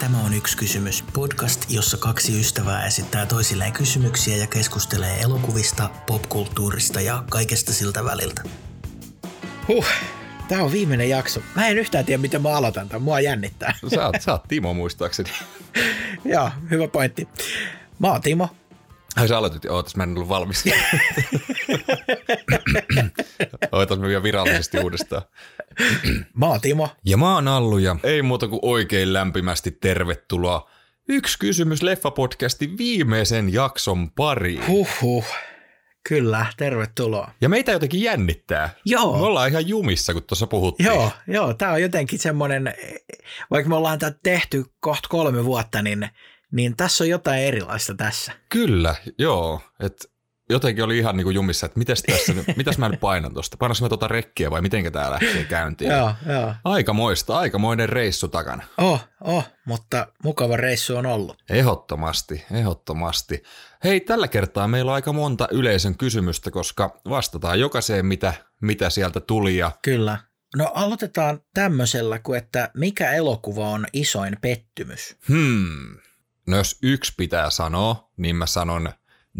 Tämä on yksi kysymys. Podcast, jossa kaksi ystävää esittää toisilleen kysymyksiä ja keskustelee elokuvista, popkulttuurista ja kaikesta siltä väliltä. Huh, tää on viimeinen jakso. Mä en yhtään tiedä, miten mä aloitan tämän. Mua jännittää. Sä oot, sä oot Timo muistaakseni. Joo, hyvä pointti. Mä oon Timo. Ai sä aloitit, ootas mä en ollut valmis. Ootas me vielä virallisesti uudestaan. Mä oon Timo. Ja mä oon Allu ja ei muuta kuin oikein lämpimästi tervetuloa. Yksi kysymys Leffa-podcastin viimeisen jakson pariin. Huhhuh. Kyllä, tervetuloa. Ja meitä jotenkin jännittää. Joo. Me ollaan ihan jumissa, kun tuossa puhuttiin. Joo, joo, tää on jotenkin semmoinen, vaikka me ollaan tätä tehty kohta kolme vuotta, niin, niin tässä on jotain erilaista tässä. Kyllä, joo. Et jotenkin oli ihan niinku jumissa, että mitäs tässä mitäs mä nyt painan tosta? Painanko mä tota rekkiä vai mitenkä tää lähtee käyntiin? Joo, joo. Aikamoista, aikamoinen reissu takana. Oh, oh, mutta mukava reissu on ollut. Ehdottomasti, ehdottomasti. Hei, tällä kertaa meillä on aika monta yleisön kysymystä, koska vastataan jokaiseen, mitä, mitä sieltä tuli. Ja Kyllä. No aloitetaan tämmöisellä kuin, että mikä elokuva on isoin pettymys? hmm, no jos yksi pitää sanoa, niin mä sanon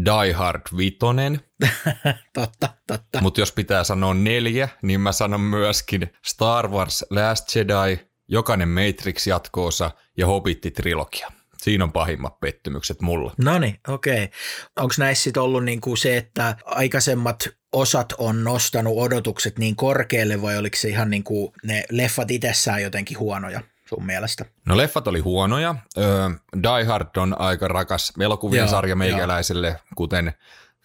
Die Hard Vitonen, totta, totta. mutta jos pitää sanoa neljä, niin mä sanon myöskin Star Wars Last Jedi, jokainen Matrix-jatkoosa ja Hobbit-trilogia. Siinä on pahimmat pettymykset mulla. No niin, okei. Onko näissä sit ollut niinku se, että aikaisemmat osat on nostanut odotukset niin korkealle vai oliko se ihan niinku ne leffat itsessään jotenkin huonoja sun mielestä? No leffat oli huonoja. Öö, Die Hard on aika rakas elokuvien Joo, sarja meikäläiselle, kuten,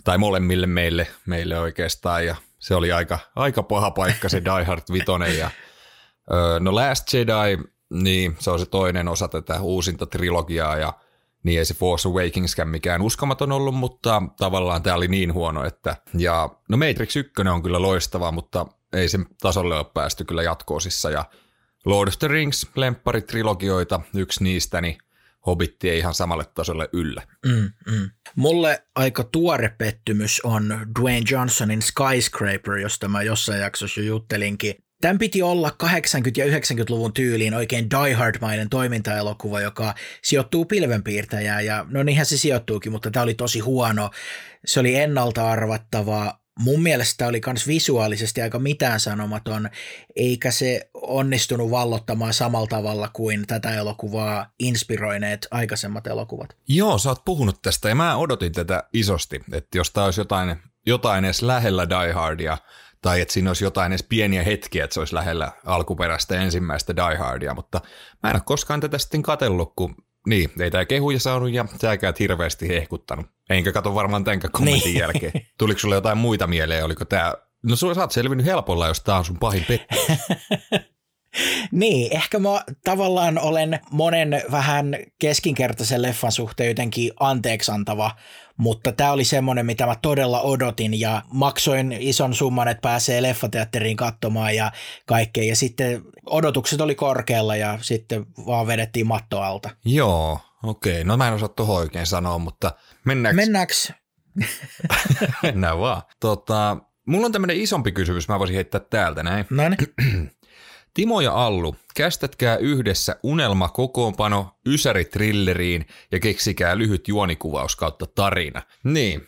tai molemmille meille, meille oikeastaan, ja se oli aika, aika paha paikka se Die Hard vitonen. Ja, öö, no Last Jedi, niin se on se toinen osa tätä uusinta trilogiaa, ja niin ei se Force Awakenskään mikään uskomaton ollut, mutta tavallaan tämä oli niin huono, että, ja no Matrix 1 on kyllä loistava, mutta ei sen tasolle ole päästy kyllä jatkoosissa, ja Lord of the Rings, lempparitrilogioita, yksi niistä, niin Hobbitti ei ihan samalle tasolle yllä. Mm, mm. Mulle aika tuore pettymys on Dwayne Johnsonin Skyscraper, josta mä jossain jaksossa jo juttelinkin. Tämän piti olla 80- ja 90-luvun tyyliin oikein Die Hard-mainen toimintaelokuva, joka sijoittuu pilvenpiirtäjään, ja no niinhän se sijoittuukin, mutta tämä oli tosi huono. Se oli ennalta arvattava, mun mielestä oli myös visuaalisesti aika mitään sanomaton, eikä se onnistunut vallottamaan samalla tavalla kuin tätä elokuvaa inspiroineet aikaisemmat elokuvat. Joo, sä oot puhunut tästä ja mä odotin tätä isosti, että jos tää olisi jotain, jotain edes lähellä Die Hardia, tai että siinä olisi jotain edes pieniä hetkiä, että se olisi lähellä alkuperäistä ensimmäistä Die Hardia, mutta mä en ole koskaan tätä sitten katsellut, kun niin, ei tää kehuja saanut ja säkään hirveästi hehkuttanut. Enkä kato varmaan tänkään kommentin Niin. jälkeen. Tuliko sulle jotain muita mieleen, oliko tää, no sä oot selvinnyt helpolla, jos tää on sun pahin pettymys. Niin, ehkä mä tavallaan olen monen vähän keskinkertaisen leffan suhteen jotenkin anteeksantava, mutta tämä oli semmoinen, mitä mä todella odotin ja maksoin ison summan, että pääsee leffateatteriin katsomaan ja kaikkea. Ja sitten odotukset oli korkealla ja sitten vaan vedettiin matto alta. Joo, okei. No mä en osaa tuohon oikein sanoa, mutta mennäänkö? Mennäänkö? Mennään vaan. Tota, mulla on tämmöinen isompi kysymys, mä voisin heittää täältä näin. No niin. Timo ja Allu, kästätkää yhdessä unelma kokoonpano Ysäri-trilleriin ja keksikää lyhyt juonikuvaus kautta tarina. Niin,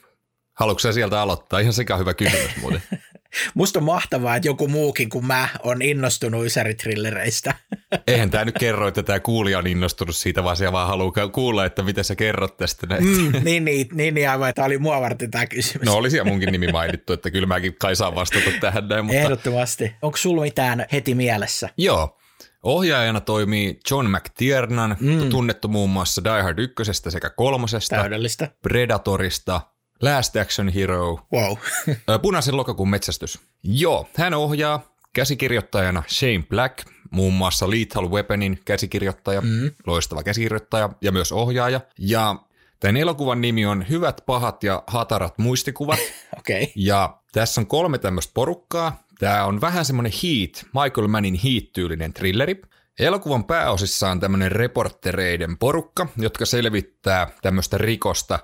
haluatko sieltä aloittaa? Ihan sekä hyvä kysymys muuten. Musta on mahtavaa, että joku muukin kuin mä on innostunut ysäritrillereistä. Eihän tämä nyt kerro, että tämä kuulija on innostunut siitä, vaan se vaan haluaa kuulla, että mitä sä kerrot tästä. näin. Mm, niin, niin, niin, niin aivan. Tämä oli mua varten tämä kysymys. No oli siellä munkin nimi mainittu, että kyllä mäkin kai saan vastata tähän näin, mutta Ehdottomasti. Onko sulla mitään heti mielessä? Joo. Ohjaajana toimii John McTiernan, mm. tunnettu muun muassa Die Hard 1 sekä kolmosesta, Täydellistä. Predatorista, Last Action Hero, Wow. Punaisen lokakuun metsästys. Joo, hän ohjaa käsikirjoittajana Shane Black, muun muassa Lethal Weaponin käsikirjoittaja, mm. loistava käsikirjoittaja ja myös ohjaaja. Ja tämän elokuvan nimi on Hyvät, pahat ja hatarat muistikuvat. Okei. Okay. Ja tässä on kolme tämmöistä porukkaa. Tämä on vähän semmoinen Heat, Michael Mannin Heat-tyylinen thrilleri. Elokuvan pääosissa on tämmöinen reportereiden porukka, jotka selvittää tämmöistä rikosta,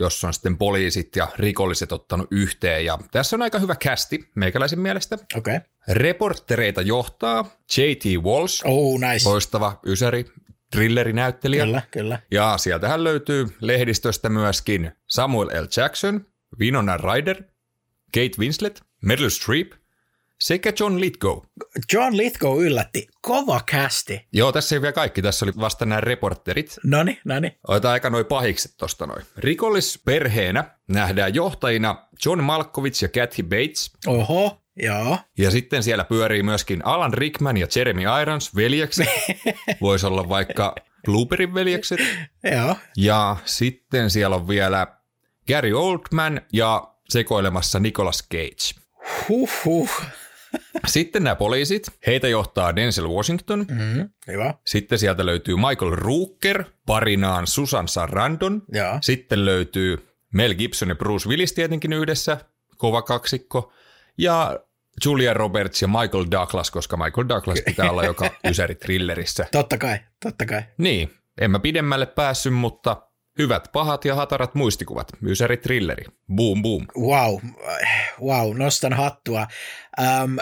jossa on sitten poliisit ja rikolliset ottanut yhteen. Ja tässä on aika hyvä kästi meikäläisen mielestä. Okei. Okay. Reportereita johtaa J.T. Walsh, Oh, nice. loistava ysäri thrillerinäyttelijä. Kyllä, kyllä. Ja sieltähän löytyy lehdistöstä myöskin Samuel L. Jackson, Winona Ryder, Kate Winslet, Meryl Streep sekä John Lithgow. John Lithgow yllätti. Kova kästi. Joo, tässä ei vielä kaikki. Tässä oli vasta nämä reporterit. Noni, noni. Otetaan aika noin pahikset tosta noin. Rikollisperheenä nähdään johtajina John Malkovich ja Kathy Bates. Oho, joo. Ja sitten siellä pyörii myöskin Alan Rickman ja Jeremy Irons, veljekset. Voisi olla vaikka Blooperin veljekset. Joo. Ja sitten siellä on vielä Gary Oldman ja sekoilemassa Nicolas Cage. Huhhuh. Sitten nämä poliisit, heitä johtaa Denzel Washington. Mm, hyvä. Sitten sieltä löytyy Michael Rooker, parinaan Susan Sarandon. Joo. Sitten löytyy Mel Gibson ja Bruce Willis tietenkin yhdessä, kova kaksikko. Ja Julia Roberts ja Michael Douglas, koska Michael Douglas pitää olla joka ysäri thrillerissä. Totta kai, totta kai. Niin, en mä pidemmälle päässyt, mutta hyvät, pahat ja hatarat muistikuvat. Ysäri thrilleri. Boom, boom. Wow, wow, nostan hattua. Um,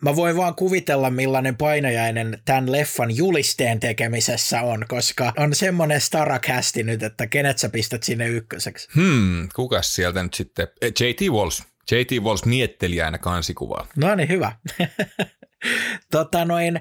mä voin vaan kuvitella, millainen painajainen tämän leffan julisteen tekemisessä on, koska on semmoinen starakästi nyt, että kenet sä pistät sinne ykköseksi. Hmm, kukas sieltä nyt sitten? Eh, J.T. Walls. J.T. Walls miettelijänä kansikuvaa. No niin, hyvä. tota noin,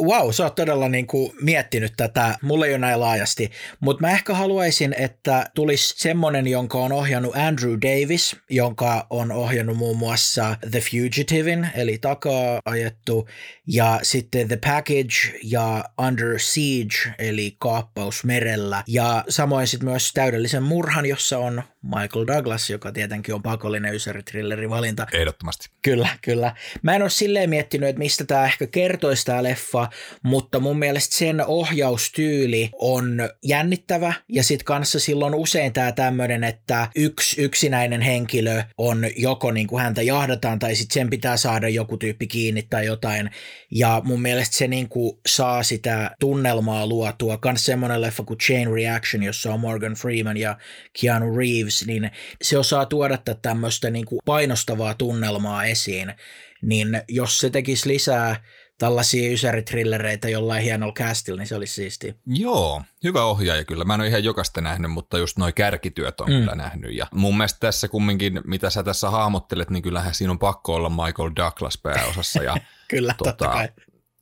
wow, sä oot todella niin kuin miettinyt tätä, mulle ei ole näin laajasti, mutta mä ehkä haluaisin, että tulisi semmonen, jonka on ohjannut Andrew Davis, jonka on ohjannut muun muassa The Fugitivein, eli takaa ajettu, ja sitten The Package ja Under Siege, eli kaappaus merellä, ja samoin sitten myös täydellisen murhan, jossa on Michael Douglas, joka tietenkin on pakollinen ysäri valinta. Ehdottomasti. Kyllä, kyllä. Mä en ole silleen miettinyt, että mistä tämä ehkä kertoisi tämä leffa, mutta mun mielestä sen ohjaustyyli on jännittävä ja sitten kanssa silloin usein tämä tämmöinen, että yksi yksinäinen henkilö on joko niin kuin häntä jahdataan tai sitten sen pitää saada joku tyyppi kiinni tai jotain ja mun mielestä se niin kuin saa sitä tunnelmaa luotua. Kans semmoinen leffa kuin Chain Reaction, jossa on Morgan Freeman ja Keanu Reeves, niin se osaa tuoda tämmöistä niin kuin painostavaa tunnelmaa esiin. Niin jos se tekisi lisää tällaisia ysäritrillereitä jollain hienolla castilla, niin se olisi siisti. Joo, hyvä ohjaaja kyllä. Mä en ole ihan jokaista nähnyt, mutta just noi kärkityöt on mm. kyllä nähnyt. Ja mun mielestä tässä kumminkin, mitä sä tässä hahmottelet, niin kyllähän siinä on pakko olla Michael Douglas pääosassa. Ja, kyllä, tota, totta kai.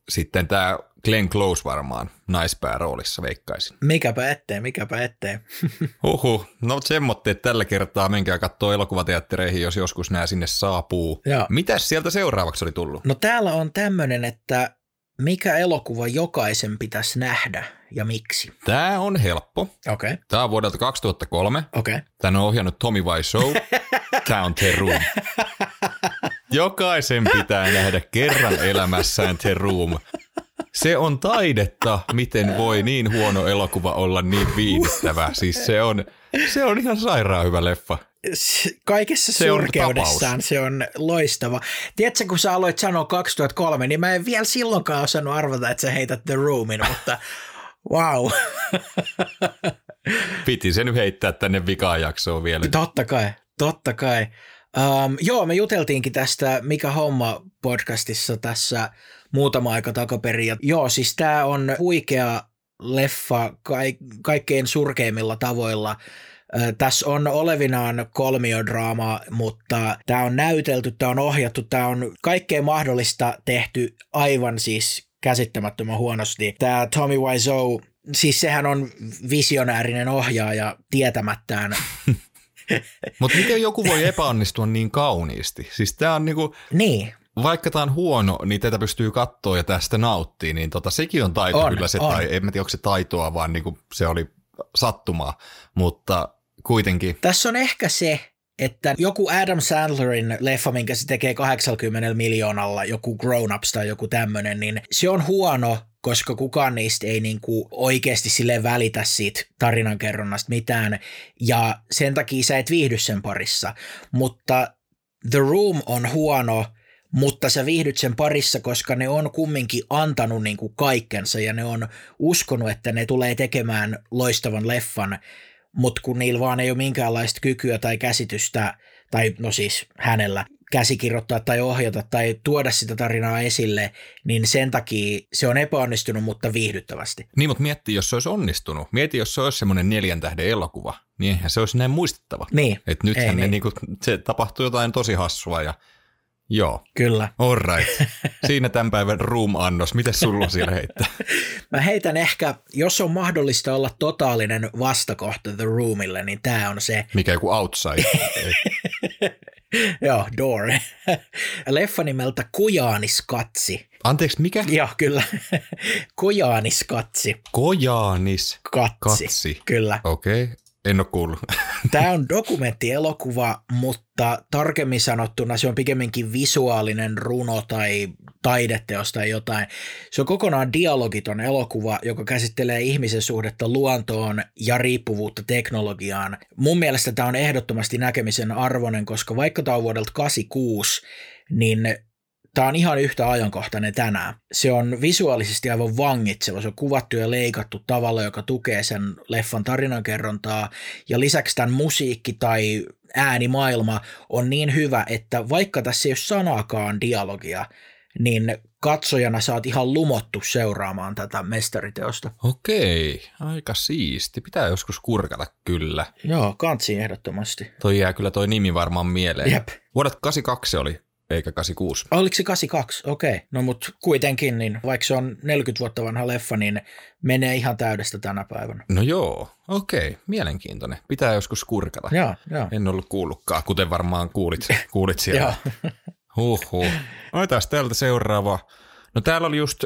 Sitten tämä Glenn Close varmaan naispääroolissa veikkaisin. Mikäpä ettei, mikäpä ettei. Huhu, no semmoitteet tällä kertaa, menkää katsoa elokuvateattereihin, jos joskus nämä sinne saapuu. Joo. Mitäs sieltä seuraavaksi oli tullut? No täällä on tämmöinen, että mikä elokuva jokaisen pitäisi nähdä ja miksi? Tämä on helppo. Okei. Okay. Tämä on vuodelta 2003. Okei. Okay. Tämä on ohjannut Tommy Wiseau. Tämä on The Room. Jokaisen pitää nähdä kerran elämässään The Room. Se on taidetta, miten voi niin huono elokuva olla niin viihdyttävä. Siis se on, se on ihan sairaan hyvä leffa. Kaikessa se surkeudessaan on se on loistava. Tiedätkö, kun sä aloit sanoa 2003, niin mä en vielä silloinkaan osannut arvata, että sä heität The Roomin, mutta wow. Piti sen heittää tänne vikaan jaksoon vielä. Totta kai, totta kai. Um, joo, me juteltiinkin tästä Mikä homma podcastissa tässä muutama aika takaperin. Ja joo, siis tämä on huikea leffa ka- kaikkein surkeimmilla tavoilla. Tässä on olevinaan kolmiodraama, mutta tämä on näytelty, tämä on ohjattu, tämä on kaikkea mahdollista tehty aivan siis käsittämättömän huonosti. Tämä Tommy Wiseau, siis sehän on visionäärinen ohjaaja tietämättään. Mutta miten joku voi epäonnistua niin kauniisti? Siis tämä on niinku... Niin vaikka tämä on huono, niin tätä pystyy katsoa ja tästä nauttii, niin tota, sekin on taito on, kyllä se, on. tai en mä tiedä, onko se taitoa, vaan niin kuin se oli sattumaa, mutta kuitenkin. Tässä on ehkä se, että joku Adam Sandlerin leffa, minkä se tekee 80 miljoonalla, joku Grown Ups tai joku tämmöinen, niin se on huono, koska kukaan niistä ei niinku oikeasti sille välitä siitä tarinankerronnasta mitään, ja sen takia sä et viihdy sen parissa. Mutta The Room on huono, mutta sä viihdyt sen parissa, koska ne on kumminkin antanut niin kuin kaikkensa ja ne on uskonut, että ne tulee tekemään loistavan leffan, mutta kun niillä vaan ei ole minkäänlaista kykyä tai käsitystä, tai no siis hänellä, käsikirjoittaa tai ohjata tai tuoda sitä tarinaa esille, niin sen takia se on epäonnistunut, mutta viihdyttävästi. Niin, mutta mietti, jos se olisi onnistunut. Mieti, jos se olisi semmoinen neljän tähden elokuva, niin eihän se olisi näin muistettava. Niin. Et nythän Ei ne, niin. niinku, se tapahtuu jotain tosi hassua ja joo. Kyllä. All right. Siinä tämän päivän room-annos. Miten sulla siellä heittää? Mä heitän ehkä, jos on mahdollista olla totaalinen vastakohta The Roomille, niin tämä on se. Mikä joku outside? Joo, Door. Leffa nimeltä Kujaaniskatsi. Anteeksi, mikä? Joo, kyllä. Kujaaniskatsi. Kojaanis Katsi. katsi. Kyllä. Okei, okay. En ole kuullut. Tämä on dokumenttielokuva, mutta tarkemmin sanottuna se on pikemminkin visuaalinen runo tai taideteos tai jotain. Se on kokonaan dialogiton elokuva, joka käsittelee ihmisen suhdetta luontoon ja riippuvuutta teknologiaan. Mun mielestä tämä on ehdottomasti näkemisen arvoinen, koska vaikka tämä on vuodelta 86, niin Tämä on ihan yhtä ajankohtainen tänään. Se on visuaalisesti aivan vangitseva. Se on kuvattu ja leikattu tavalla, joka tukee sen leffan tarinankerrontaa. Ja lisäksi tämän musiikki tai äänimaailma on niin hyvä, että vaikka tässä ei ole sanaakaan dialogia, niin katsojana saat ihan lumottu seuraamaan tätä mestariteosta. Okei, aika siisti. Pitää joskus kurkata kyllä. Joo, kansi ehdottomasti. Toi jää kyllä toi nimi varmaan mieleen. Jep. Vuodet 86 se oli, eikä 86. Oliko se 82? Okei. Okay. No mutta kuitenkin, niin vaikka se on 40 vuotta vanha leffa, niin menee ihan täydestä tänä päivänä. No joo, okei, mielenkiintoinen. Pitää joskus kurkata. Joo, joo. En ollut kuullutkaan, kuten varmaan kuulit, kuulit siellä. Joo. Huhhuh. Otetaan täältä seuraava. No täällä oli just,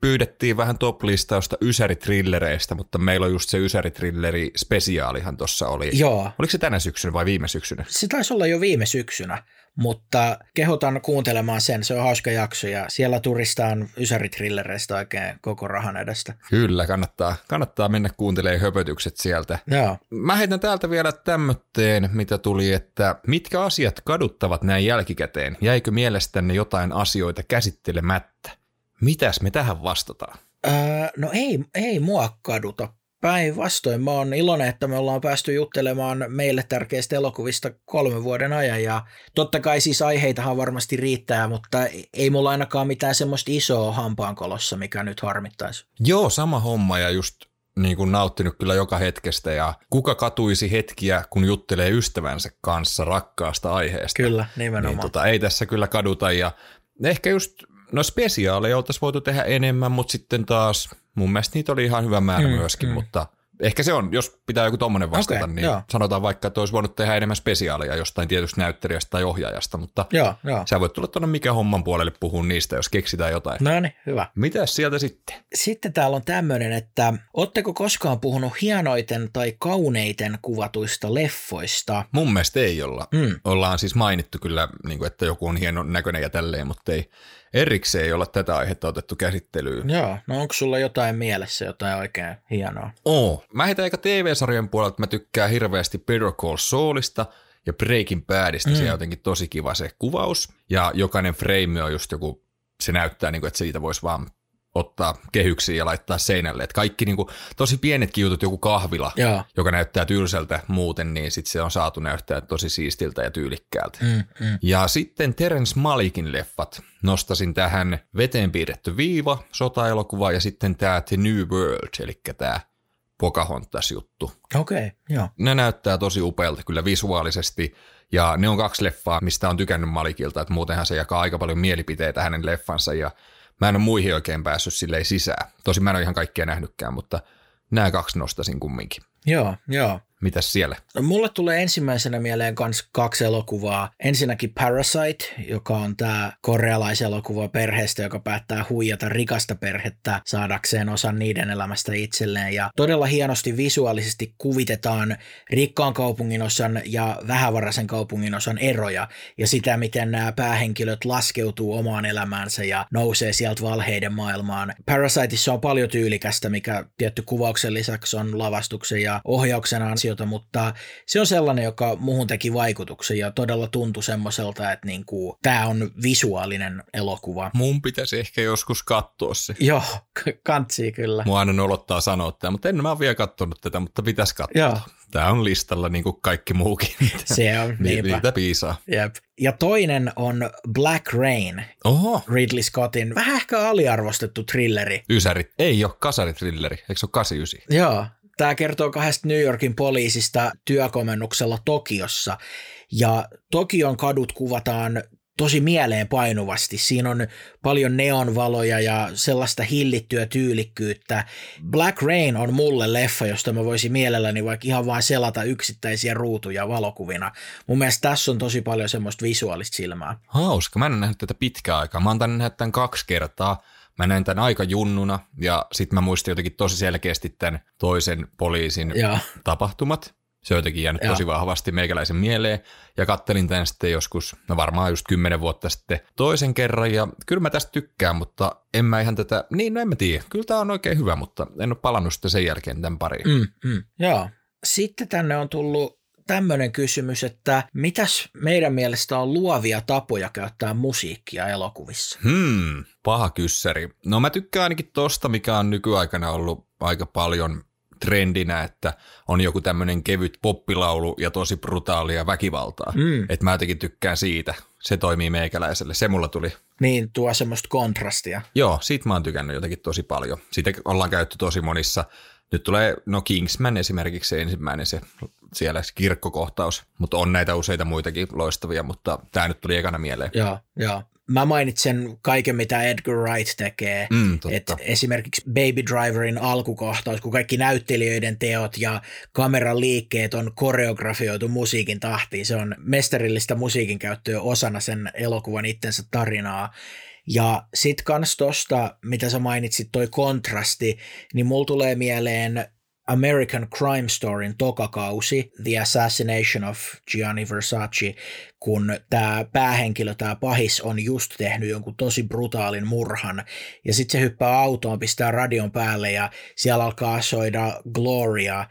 pyydettiin vähän top-listausta ysäritrillereistä, mutta meillä on just se ysäritrilleri spesiaalihan tuossa oli. Joo. Oliko se tänä syksynä vai viime syksynä? Se taisi olla jo viime syksynä, mutta kehotan kuuntelemaan sen. Se on hauska jakso ja siellä turistaan ysäritrillereistä oikein koko rahan edestä. Kyllä, kannattaa, kannattaa mennä kuuntelemaan höpötykset sieltä. Joo. Mä heitän täältä vielä tämmötteen, mitä tuli, että mitkä asiat kaduttavat näin jälkikäteen? Jäikö mielestänne jotain asioita käsittelemättä? Mitäs me tähän vastataan? Öö, no ei, ei mua kaduta. Päinvastoin mä oon iloinen, että me ollaan päästy juttelemaan meille tärkeistä elokuvista kolmen vuoden ajan ja totta kai siis aiheitahan varmasti riittää, mutta ei mulla ainakaan mitään semmoista isoa hampaankolossa, mikä nyt harmittaisi. Joo, sama homma ja just niin kuin nauttinut kyllä joka hetkestä ja kuka katuisi hetkiä, kun juttelee ystävänsä kanssa rakkaasta aiheesta. Kyllä, Niin nimenomaan. tota, ei tässä kyllä kaduta ja ehkä just, no spesiaaleja oltaisiin voitu tehdä enemmän, mutta sitten taas mun mielestä niitä oli ihan hyvä määrä Mm, myöskin, mm. mutta ehkä se on, jos pitää joku tommonen vastata, Okei, niin joo. sanotaan vaikka, että olisi voinut tehdä enemmän spesiaaleja jostain tietystä näyttelijästä tai ohjaajasta, mutta Joo, joo. sä voit tulla tuonne mikä homman puolelle puhua niistä, jos keksitään jotain. No niin, hyvä. Mitäs sieltä sitten? Sitten täällä on tämmöinen, että ootteko koskaan puhunut hienoiten tai kauneiten kuvatuista leffoista? Mun mielestä ei olla. Mm. Ollaan siis mainittu kyllä, niin kuin, että joku on hienon näköinen ja tälleen, mutta ei erikseen ei olla tätä aihetta otettu käsittelyyn. Joo, no onko sulla jotain mielessä, jotain oikein hienoa? Oo. Mä heitän eikä TV-sarjan puolelta, mä tykkään hirveästi Better Call Saulista ja Breaking Badista, mm. se on jotenkin tosi kiva se kuvaus. Ja jokainen frame on just joku, se näyttää niin kuin, että siitä voisi vaan ottaa kehyksiin ja laittaa seinälle. Et kaikki niin kuin, tosi pienetkin jutut, joku kahvila, Joo. joka näyttää tylsältä muuten, niin sitten se on saatu näyttää tosi siistiltä ja tyylikkäältä. Mm, mm. Ja sitten Terence Malikin leffat. Nostasin tähän veteen piirretty viiva, sotaelokuva ja sitten tämä The New World, eli tämä Pocahontas-juttu. Okei, okay, joo. Ne näyttää tosi upealta kyllä visuaalisesti ja ne on kaksi leffaa, mistä on tykännyt Malikilta, että muutenhan se jakaa aika paljon mielipiteitä hänen leffansa ja mä en ole muihin oikein päässyt silleen sisään. Tosi mä en ole ihan kaikkia nähnytkään, mutta nämä kaksi nostasin kumminkin. Joo, joo. Mitäs siellä? No, Mulle tulee ensimmäisenä mieleen kans kaksi elokuvaa. Ensinnäkin Parasite, joka on tämä korealaiselokuva perheestä, joka päättää huijata rikasta perhettä saadakseen osan niiden elämästä itselleen. Ja todella hienosti visuaalisesti kuvitetaan rikkaan kaupungin osan ja vähävaraisen kaupungin osan eroja ja sitä, miten nämä päähenkilöt laskeutuu omaan elämäänsä ja nousee sieltä valheiden maailmaan. Parasiteissa on paljon tyylikästä, mikä tietty kuvauksen lisäksi on lavastuksen ja ohjauksen ansiota, mutta se on sellainen, joka muuhun teki vaikutuksen ja todella tuntui semmoiselta, että niinku, tämä on visuaalinen elokuva. Mun pitäisi ehkä joskus katsoa se. Joo, kantsii kyllä. Mua aina nolottaa sanoa tämä, mutta en mä ole vielä katsonut tätä, mutta pitäisi katsoa. Joo. Tämä on listalla niin kuin kaikki muukin. Se on, niinpä. Niitä piisaa. Jep. Ja toinen on Black Rain, Oho, Ridley Scottin vähän ehkä aliarvostettu thrilleri. Ysärit. Ei ole kasaritrilleri, eikö se ole 89? Joo, tämä kertoo kahdesta New Yorkin poliisista työkomennuksella Tokiossa. Ja Tokion kadut kuvataan tosi mieleen painuvasti. Siinä on paljon neonvaloja ja sellaista hillittyä tyylikkyyttä. Black Rain on mulle leffa, josta mä voisin mielelläni vaikka ihan vain selata yksittäisiä ruutuja valokuvina. Mun mielestä tässä on tosi paljon semmoista visuaalista silmää. Hauska, mä en ole nähnyt tätä pitkään aikaa. Mä oon tän nähnyt tämän kaksi kertaa. Mä näin tämän aika junnuna ja sitten mä muistin jotenkin tosi selkeästi tämän toisen poliisin Joo. tapahtumat. Se on jotenkin jäänyt Joo. tosi vahvasti meikäläisen mieleen. Ja kattelin tämän sitten joskus, no varmaan just kymmenen vuotta sitten toisen kerran. Ja kyllä mä tästä tykkään, mutta en mä ihan tätä, niin no en mä tiedä. Kyllä tämä on oikein hyvä, mutta en ole palannut sitten sen jälkeen tämän pariin. Mm, mm. Joo. Sitten tänne on tullut tämmöinen kysymys, että mitäs meidän mielestä on luovia tapoja käyttää musiikkia elokuvissa? Hmm, paha kyssäri. No mä tykkään ainakin tosta, mikä on nykyaikana ollut aika paljon trendinä, että on joku tämmöinen kevyt poppilaulu ja tosi brutaalia väkivaltaa. Mm. Että mä jotenkin tykkään siitä. Se toimii meikäläiselle. Se mulla tuli. Niin tuo semmoista kontrastia. Joo, siitä mä oon tykännyt jotenkin tosi paljon. Siitä ollaan käytetty tosi monissa. Nyt tulee, no Kingsman esimerkiksi se ensimmäinen se siellä se kirkkokohtaus, mutta on näitä useita muitakin loistavia, mutta tämä nyt tuli ekana mieleen. Joo, joo. Mä mainitsen kaiken, mitä Edgar Wright tekee. Mm, totta. Et esimerkiksi Baby Driverin alkukohtaus, kun kaikki näyttelijöiden teot ja kameran liikkeet on koreografioitu musiikin tahtiin. Se on mestarillista musiikin käyttöä osana sen elokuvan itsensä tarinaa. Ja sit kans tosta, mitä sä mainitsit, toi kontrasti, niin mulla tulee mieleen American Crime Storyn tokakausi, The Assassination of Gianni Versace, kun tämä päähenkilö, tämä pahis, on just tehnyt jonkun tosi brutaalin murhan, ja sitten se hyppää autoon, pistää radion päälle, ja siellä alkaa soida Gloria,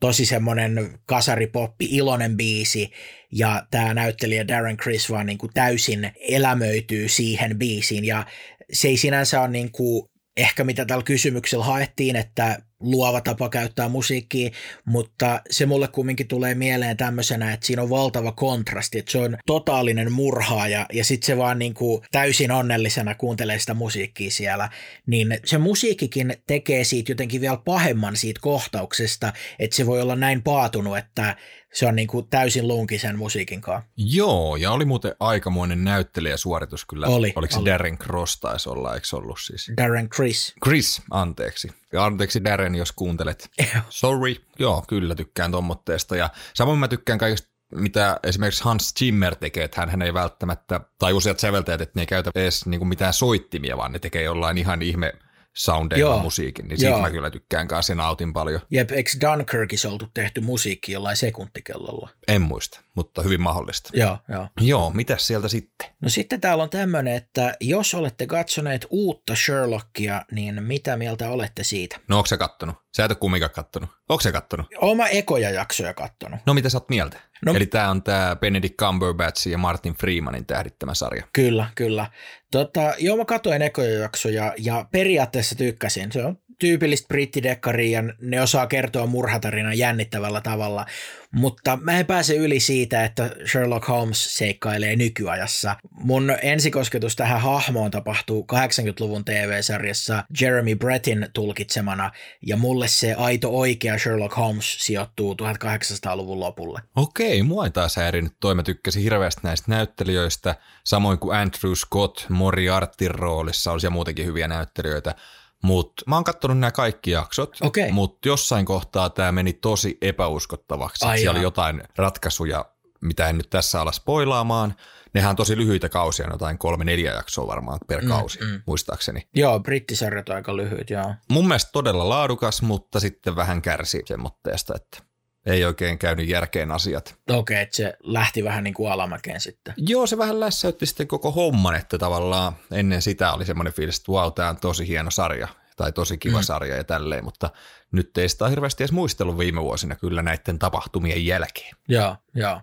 tosi semmoinen kasaripoppi, iloinen biisi, ja tämä näyttelijä Darren Criss vaan niin kuin täysin elämöityy siihen biisiin, ja se ei sinänsä ole niin kuin ehkä mitä tällä kysymyksellä haettiin, että luova tapa käyttää musiikkia, mutta se mulle kumminkin tulee mieleen tämmöisenä, että siinä on valtava kontrasti, että se on totaalinen murhaaja ja sitten se vaan niin kuin täysin onnellisena kuuntelee sitä musiikkia siellä, niin se musiikkikin tekee siitä jotenkin vielä pahemman siitä kohtauksesta, että se voi olla näin paatunut, että se on niin kuin täysin lunkisen musiikin kanssa. Joo, ja oli muuten aikamoinen näyttelijäsuoritus kyllä. Oli, Oliko se oli. Darren Cross taisi olla, eikö se ollut siis? Darren Criss. Chris, anteeksi. Ja anteeksi Darren, jos kuuntelet. Sorry, joo, kyllä tykkään tommotteesta. Ja samoin mä tykkään kaikesta mitä esimerkiksi Hans Zimmer tekee, että hän ei välttämättä, tai useat säveltäjät, että ne ei käytä edes niin kuin mitään soittimia, vaan ne tekee jollain ihan ihme soundeilla Joo. musiikin, niin siitä Joo. mä kyllä tykkään kanssa ja nautin paljon. Jep, eikö Dunkirkissa oltu tehty musiikki jollain sekuntikellolla? En muista, mutta hyvin mahdollista. Joo, joo. Joo, mitäs sieltä sitten? No sitten täällä on tämmöinen, että jos olette katsoneet uutta Sherlockia, niin mitä mieltä olette siitä? No onko se kattonut? Sä et ole kumminkaan kattonut. Onko se kattonut? Oma ekoja jaksoja kattonut. No mitä sä oot mieltä? No-. Eli tää on tää Benedict Cumberbatchin ja Martin Freemanin tähdittämä sarja. Kyllä, kyllä. Tota, joo, mä katsoin ekoja jaksoja ja periaatteessa tykkäsin. Se on tyypillistä brittidekkaria ja ne osaa kertoa murhatarinan jännittävällä tavalla, mutta mä en pääse yli siitä, että Sherlock Holmes seikkailee nykyajassa. Mun ensikosketus tähän hahmoon tapahtuu 80-luvun TV-sarjassa Jeremy Brettin tulkitsemana ja mulle se aito oikea Sherlock Holmes sijoittuu 1800-luvun lopulle. Okei, mua ei taas häirinyt toi. Mä tykkäsin hirveästi näistä näyttelijöistä, samoin kuin Andrew Scott Moriartyn roolissa, olisi ja muutenkin hyviä näyttelijöitä. Mutta mä oon kattonut nämä kaikki jaksot, Okei. mutta jossain kohtaa tämä meni tosi epäuskottavaksi. Ai Siellä oli jotain ratkaisuja, mitä en nyt tässä ala spoilaamaan. Nehän on tosi lyhyitä kausia, jotain kolme neljä jaksoa varmaan per kausi, mm. muistaakseni. Joo, brittisarjat on aika lyhyt, joo. Mun mielestä todella laadukas, mutta sitten vähän kärsi semmoitteesta, että ei oikein käynyt järkeen asiat. Okei, että se lähti vähän niin kuin alamäkeen sitten. Joo, se vähän lässäytti sitten koko homman, että tavallaan ennen sitä oli semmoinen fiilis, että wow, tämä on tosi hieno sarja tai tosi kiva mm. sarja ja tälleen, mutta nyt ei sitä ole hirveästi edes muistellut viime vuosina kyllä näiden tapahtumien jälkeen. Joo, joo.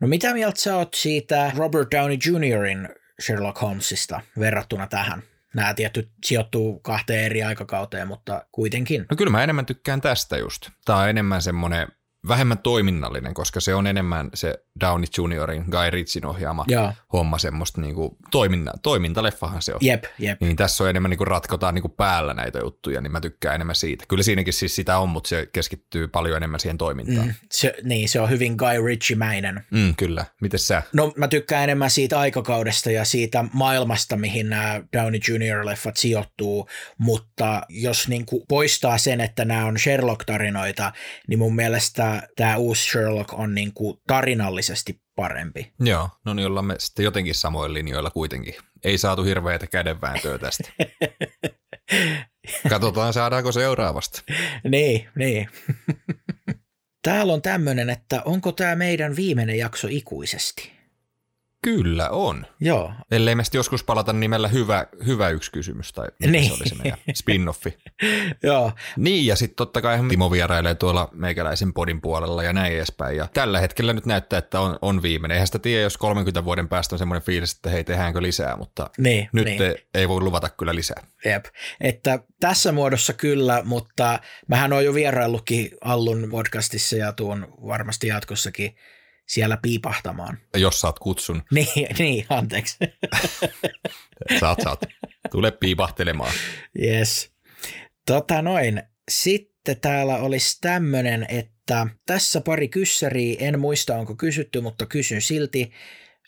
No mitä mieltä sä oot siitä Robert Downey Jr.in Sherlock Holmesista verrattuna tähän? Nämä tietty sijoittuu kahteen eri aikakauteen, mutta kuitenkin. No kyllä mä enemmän tykkään tästä just. Tämä on enemmän semmoinen vähemmän toiminnallinen, koska se on enemmän se Downey Juniorin, Guy Ritchien ohjaama Joo. homma, semmoista niinku toiminta, toimintaleffahan se on. Jep, jep. Niin tässä on enemmän niinku ratkotaan niinku päällä näitä juttuja, niin mä tykkään enemmän siitä. Kyllä siinäkin siis sitä on, mutta se keskittyy paljon enemmän siihen toimintaan. Mm, se, niin, se on hyvin Guy Ritchie-mäinen. Mm, kyllä. Mites sä? No mä tykkään enemmän siitä aikakaudesta ja siitä maailmasta, mihin nämä Downey Jr.-leffat sijoittuu, mutta jos niin kuin poistaa sen, että nämä on Sherlock-tarinoita, niin mun mielestä tämä uusi Sherlock on niin kuin tarinallisesti parempi. Joo, no niin ollaan me sitten jotenkin samoin linjoilla kuitenkin. Ei saatu hirveätä kädenvääntöä tästä. Katsotaan, saadaanko seuraavasta. niin, niin. Täällä on tämmöinen, että onko tämä meidän viimeinen jakso ikuisesti? Kyllä on. Joo. Ellei me joskus palata nimellä hyvä, hyvä yksi kysymys, tai Niin. se oli se meidän spin-offi. Joo, Niin, ja sitten totta kai Timo vierailee tuolla meikäläisen podin puolella ja näin edespäin. Ja tällä hetkellä nyt näyttää, että on, on viimeinen. Eihän sitä tiedä, jos 30 vuoden päästä on semmoinen fiilis, että hei, tehdäänkö lisää, mutta niin. nyt niin. ei, ei voi luvata kyllä lisää. Jep. Että tässä muodossa kyllä, mutta mähän oon jo vieraillutkin Allun podcastissa ja tuun varmasti jatkossakin siellä piipahtamaan. Jos saat kutsun, Niin, niin anteeksi. saat, saat. Tule piipahtelemaan. Yes. Tota noin. Sitten täällä olisi tämmöinen, että tässä pari kyssäriä, en muista onko kysytty, mutta kysyn silti.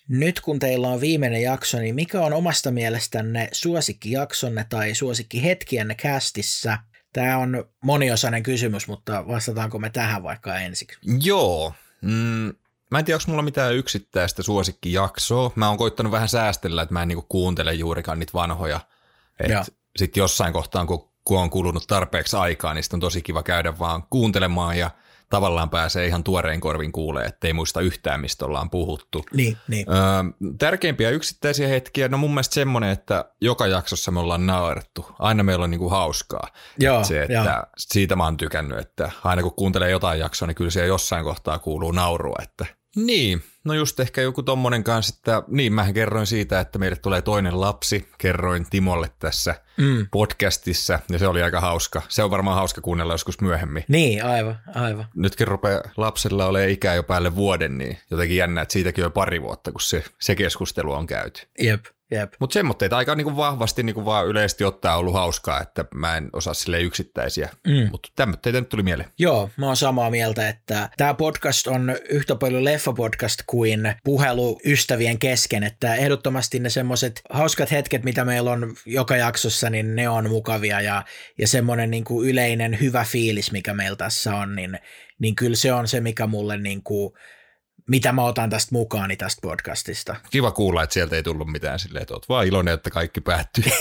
Nyt kun teillä on viimeinen jakso, niin mikä on omasta mielestänne suosikkijaksonne tai suosikkihetkienne kästissä? Tämä on moniosainen kysymys, mutta vastataanko me tähän vaikka ensiksi? Joo. Mm, mä en tiedä, onko mulla mitään yksittäistä suosikkijaksoa. Mä oon koittanut vähän säästellä, että mä en niinku kuuntele juurikaan niitä vanhoja. Sitten jossain kohtaan, kun, kun on kulunut tarpeeksi aikaa, niin sit on tosi kiva käydä vaan kuuntelemaan ja tavallaan pääsee ihan tuoreen korvin kuulee, ettei muista yhtään, mistä ollaan puhuttu. Niin, niin. Öö, tärkeimpiä yksittäisiä hetkiä, no mun mielestä semmoinen, että joka jaksossa me ollaan naurettu. Aina meillä on niinku hauskaa. Joo, se, että joo. siitä mä oon tykännyt, että aina kun kuuntelee jotain jaksoa, niin kyllä siellä jossain kohtaa kuuluu naurua. Että niin, no just ehkä joku tommonen kanssa, että niin mähän kerroin siitä, että meille tulee toinen lapsi. Kerroin Timolle tässä Mm. podcastissa ja se oli aika hauska. Se on varmaan hauska kuunnella joskus myöhemmin. Niin, aivan, aivan. Nytkin rupeaa lapsella olemaan ikää jo päälle vuoden, niin jotenkin jännä, että siitäkin on jo pari vuotta, kun se, se keskustelu on käyty. Jep, jep. Mutta semmoitteita aika niinku vahvasti niinku vaan yleisesti ottaa ollut hauskaa, että mä en osaa sille yksittäisiä, Mm. mutta tämmöitteitä nyt tuli mieleen. Joo, mä oon samaa mieltä, että tämä podcast on yhtä paljon leffapodcast kuin puhelu ystävien kesken, että ehdottomasti ne semmoiset hauskat hetket, mitä meillä on joka jaksossa, niin ne on mukavia ja, ja semmoinen niin kuin yleinen hyvä fiilis, mikä meillä tässä on, niin, niin kyllä se on se, mikä mulle niin kuin, mitä mä otan tästä mukaani tästä podcastista. Kiva kuulla, että sieltä ei tullut mitään silleen, että oot vaan iloinen, että kaikki päättyy.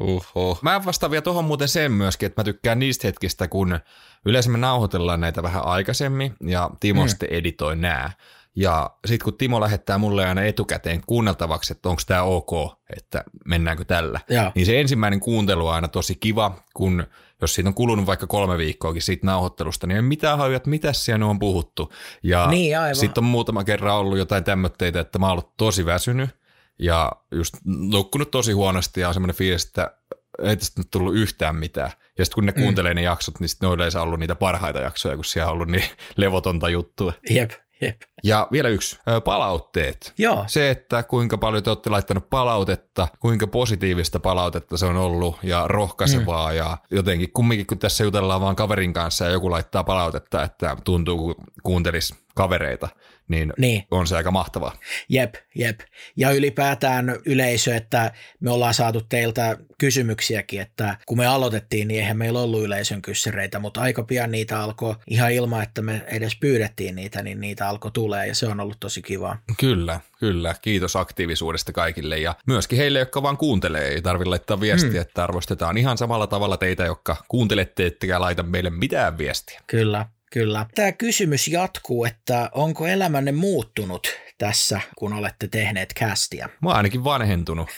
Uho. Mä vastaan vielä tuohon muuten sen myöskin, että mä tykkään niistä hetkistä, kun yleensä me nauhoitellaan näitä vähän aikaisemmin ja Timo Mm. sitten editoi nää. Ja sitten kun Timo lähettää mulle aina etukäteen kuunneltavaksi, että onko tämä ok, että mennäänkö tällä, Joo. niin se ensimmäinen kuuntelu on aina tosi kiva, kun jos siitä on kulunut vaikka kolme viikkoakin siitä nauhoittelusta, niin ei mitään hajua, että mitä siellä on puhuttu. Ja Niin, sitten on muutama kerran ollut jotain tämmöitteitä, että mä oon ollut tosi väsynyt ja just nukkunut tosi huonosti ja on semmoinen fiilis, että ei tästä nyt tullut yhtään mitään. Ja sitten kun ne kuuntelee ne jaksot, niin sitten ne on yleensä ollut niitä parhaita jaksoja, kun siellä on ollut niin levotonta juttua. Jep, jep. Ja vielä yksi, palautteet. Joo, Se, että kuinka paljon te olette laittanut palautetta, kuinka positiivista palautetta se on ollut ja rohkaisevaa mm. ja jotenkin kumminkin kun tässä jutellaan vaan kaverin kanssa ja joku laittaa palautetta, että tuntuu kun kuuntelis kavereita, niin, niin. on se aika mahtavaa. Jep, jep. Ja ylipäätään yleisö, että me ollaan saatu teiltä kysymyksiäkin, että kun me aloitettiin, niin eihän meillä ollut yleisön kyssäreitä, mutta aika pian niitä alkoi ihan ilman, että me edes pyydettiin niitä, niin niitä alkoi tulee ja se on ollut tosi kivaa. Kyllä, kyllä. Kiitos aktiivisuudesta kaikille ja myöskin heille, jotka vaan kuuntelee. Ei tarvitse laittaa viestiä, mm. että arvostetaan ihan samalla tavalla teitä, jotka kuuntelette, ettekä laita meille mitään viestiä. Kyllä, kyllä. Tämä kysymys jatkuu, että onko elämänne muuttunut tässä, kun olette tehneet kästiä? Mä oon ainakin vanhentunut.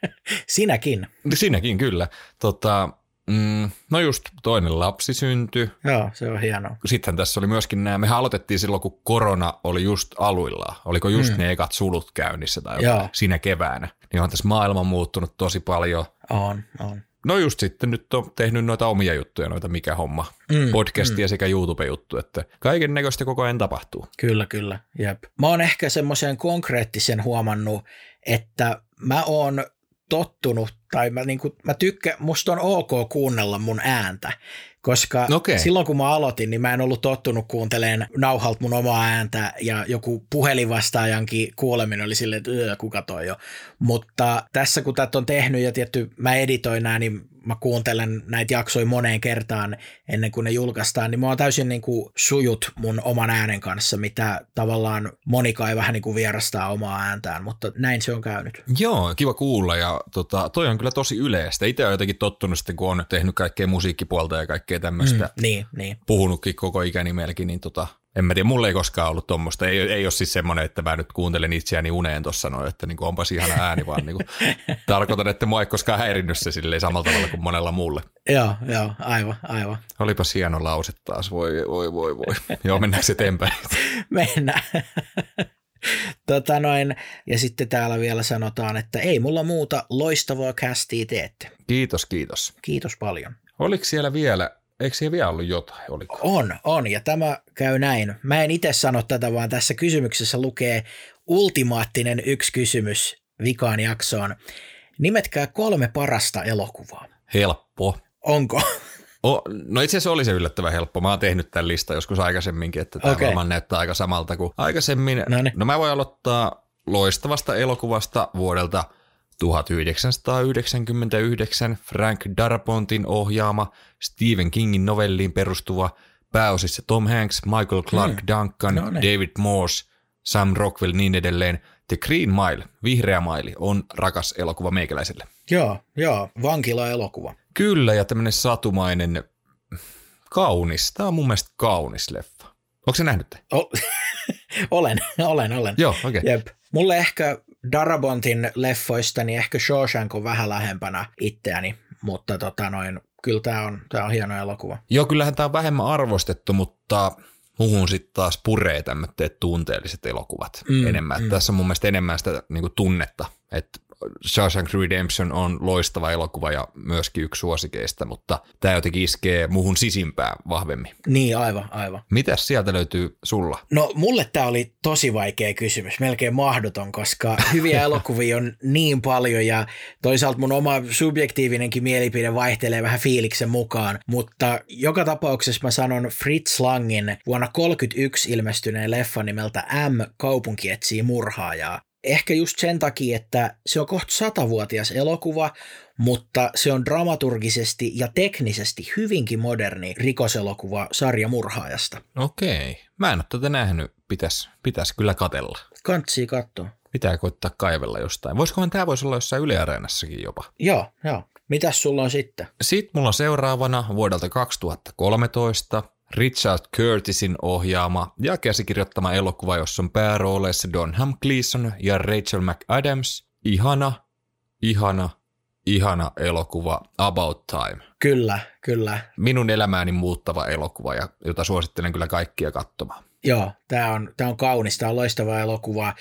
Sinäkin. Sinäkin kyllä. Tota, mm, no just toinen lapsi syntyi. Joo, se on hienoa. Sittenhän tässä oli myöskin nämä, me aloitettiin silloin, kun korona oli just aluillaan. Oliko just mm. ne ekat sulut käynnissä tai jotain siinä keväänä. Niin on tässä maailma muuttunut tosi paljon. On, on. No just sitten nyt on tehnyt noita omia juttuja, noita Mikä homma, mm, podcastia mm. sekä YouTube-juttu, että kaiken näköistä koko ajan tapahtuu. Kyllä, kyllä, jep. Mä oon ehkä semmoisen konkreettisen huomannut, että mä oon tottunut, tai mä, niin kuin, mä tykkään, musta on ok kuunnella mun ääntä, koska okay. silloin kun mä aloitin, niin mä en ollut tottunut kuunteleen nauhalta mun omaa ääntä ja joku puhelinvastaajankin kuuleminen oli silleen, että kuka toi jo. Mutta tässä kun tätä on tehnyt ja tietty mä editoin nämä, niin mä kuuntelen näitä jaksoja moneen kertaan ennen kuin ne julkaistaan, niin mä oon täysin niin kuin sujut mun oman äänen kanssa, mitä tavallaan monikaan ei vähän niin kuin vierastaa omaa ääntään, mutta näin se on käynyt. Joo, kiva kuulla ja tota, toi on kyllä tosi yleistä. Itse olen jotenkin tottunut sitten, kun on tehnyt kaikkea musiikkipuolta ja kaikkea tämmöistä. Mm, niin, niin. Puhunutkin koko ikäni melkein, niin tota, en mä tiedä, mulla ei koskaan ollut tuommoista. Ei, ei ole siis semmoinen, että mä nyt kuuntelen itseäni uneen tuossa noin, että niinku onpas ihana ääni, vaan niinku, tarkoitan, että mua ei koskaan häirinnyt se silleen samalla tavalla kuin monella muulle. Joo, joo, aivan, aivan. Olipa hieno lause taas, voi, voi, voi, voi. joo, mennäänkö eteenpäin? Mennään. Tota noin, ja sitten täällä vielä sanotaan, että ei mulla muuta loistavaa castia teette. Kiitos, kiitos. Kiitos paljon. Oliko siellä vielä Eikö siellä vielä ollut jotain? Oliko? On, on, ja tämä käy näin. Mä en itse sano tätä, vaan tässä kysymyksessä lukee ultimaattinen yksi kysymys vikaan jaksoon. Nimetkää kolme parasta elokuvaa. Helppo. Onko? O, no itse asiassa oli se yllättävän helppo. Mä oon tehnyt tämän listan joskus aikaisemminkin, että tämä okay. varmaan näyttää aika samalta kuin aikaisemmin. Noniin. No mä voin aloittaa loistavasta elokuvasta vuodelta 1999 Frank Darapontin ohjaama Stephen Kingin novelliin perustuva pääosissa Tom Hanks, Michael Clark hmm. Duncan, no niin. David Morse, Sam Rockwell niin edelleen. The Green Mile, Vihreä maili, on rakas elokuva meikäläiselle. Joo, joo, vankila-elokuva. Kyllä, ja tämmöinen satumainen, kaunis. Tämä on mun mielestä kaunis leffa. Onko se nähnyt O- olen, olen, olen. Joo, okei. Okay. Jep. Mulle ehkä Darabontin leffoista, niin ehkä Shawshank on vähän lähempänä itseäni, mutta tota noin, kyllä tämä on, tää on hieno elokuva. Joo, kyllähän tämä on vähemmän arvostettu, mutta muhun sitten taas puree tämmöiset tunteelliset elokuvat mm, enemmän. Mm. Tässä on mun mielestä enemmän sitä niin kuin tunnetta, että Shawshank Redemption on loistava elokuva ja myöskin yksi suosikeista, mutta tämä jotenkin iskee muhun sisimpään vahvemmin. Niin, aivan, aivan. Mitäs sieltä löytyy sulla? No mulle tämä oli tosi vaikea kysymys, melkein mahdoton, koska hyviä elokuvia on niin paljon ja toisaalta mun oma subjektiivinenkin mielipide vaihtelee vähän fiiliksen mukaan, mutta joka tapauksessa mä sanon Fritz Langin vuonna 1931 ilmestyneen leffan nimeltä M. Kaupunki etsii murhaajaa ehkä just sen takia, että se on kohta satavuotias elokuva, mutta se on dramaturgisesti ja teknisesti hyvinkin moderni rikoselokuva sarja murhaajasta. Okei. Mä en ole tätä nähnyt. Pitäisi pitäis kyllä katella. Kantsii katsoa. Pitää koittaa kaivella jostain. Voisikohan tämä voisi olla jossain Yle Areenassakin jopa? Joo, joo. Mitäs sulla on sitten? Sitten mulla on seuraavana vuodelta 2013 Richard Curtisin ohjaama ja käsikirjoittama elokuva, jossa on päärooleissa Donham Gleeson ja Rachel McAdams. Ihana, ihana, ihana elokuva About Time. Kyllä, kyllä. Minun elämääni muuttava elokuva, ja, jota suosittelen kyllä kaikkia katsomaan. Joo, tämä on, tämä on kaunis, tämä on loistava elokuva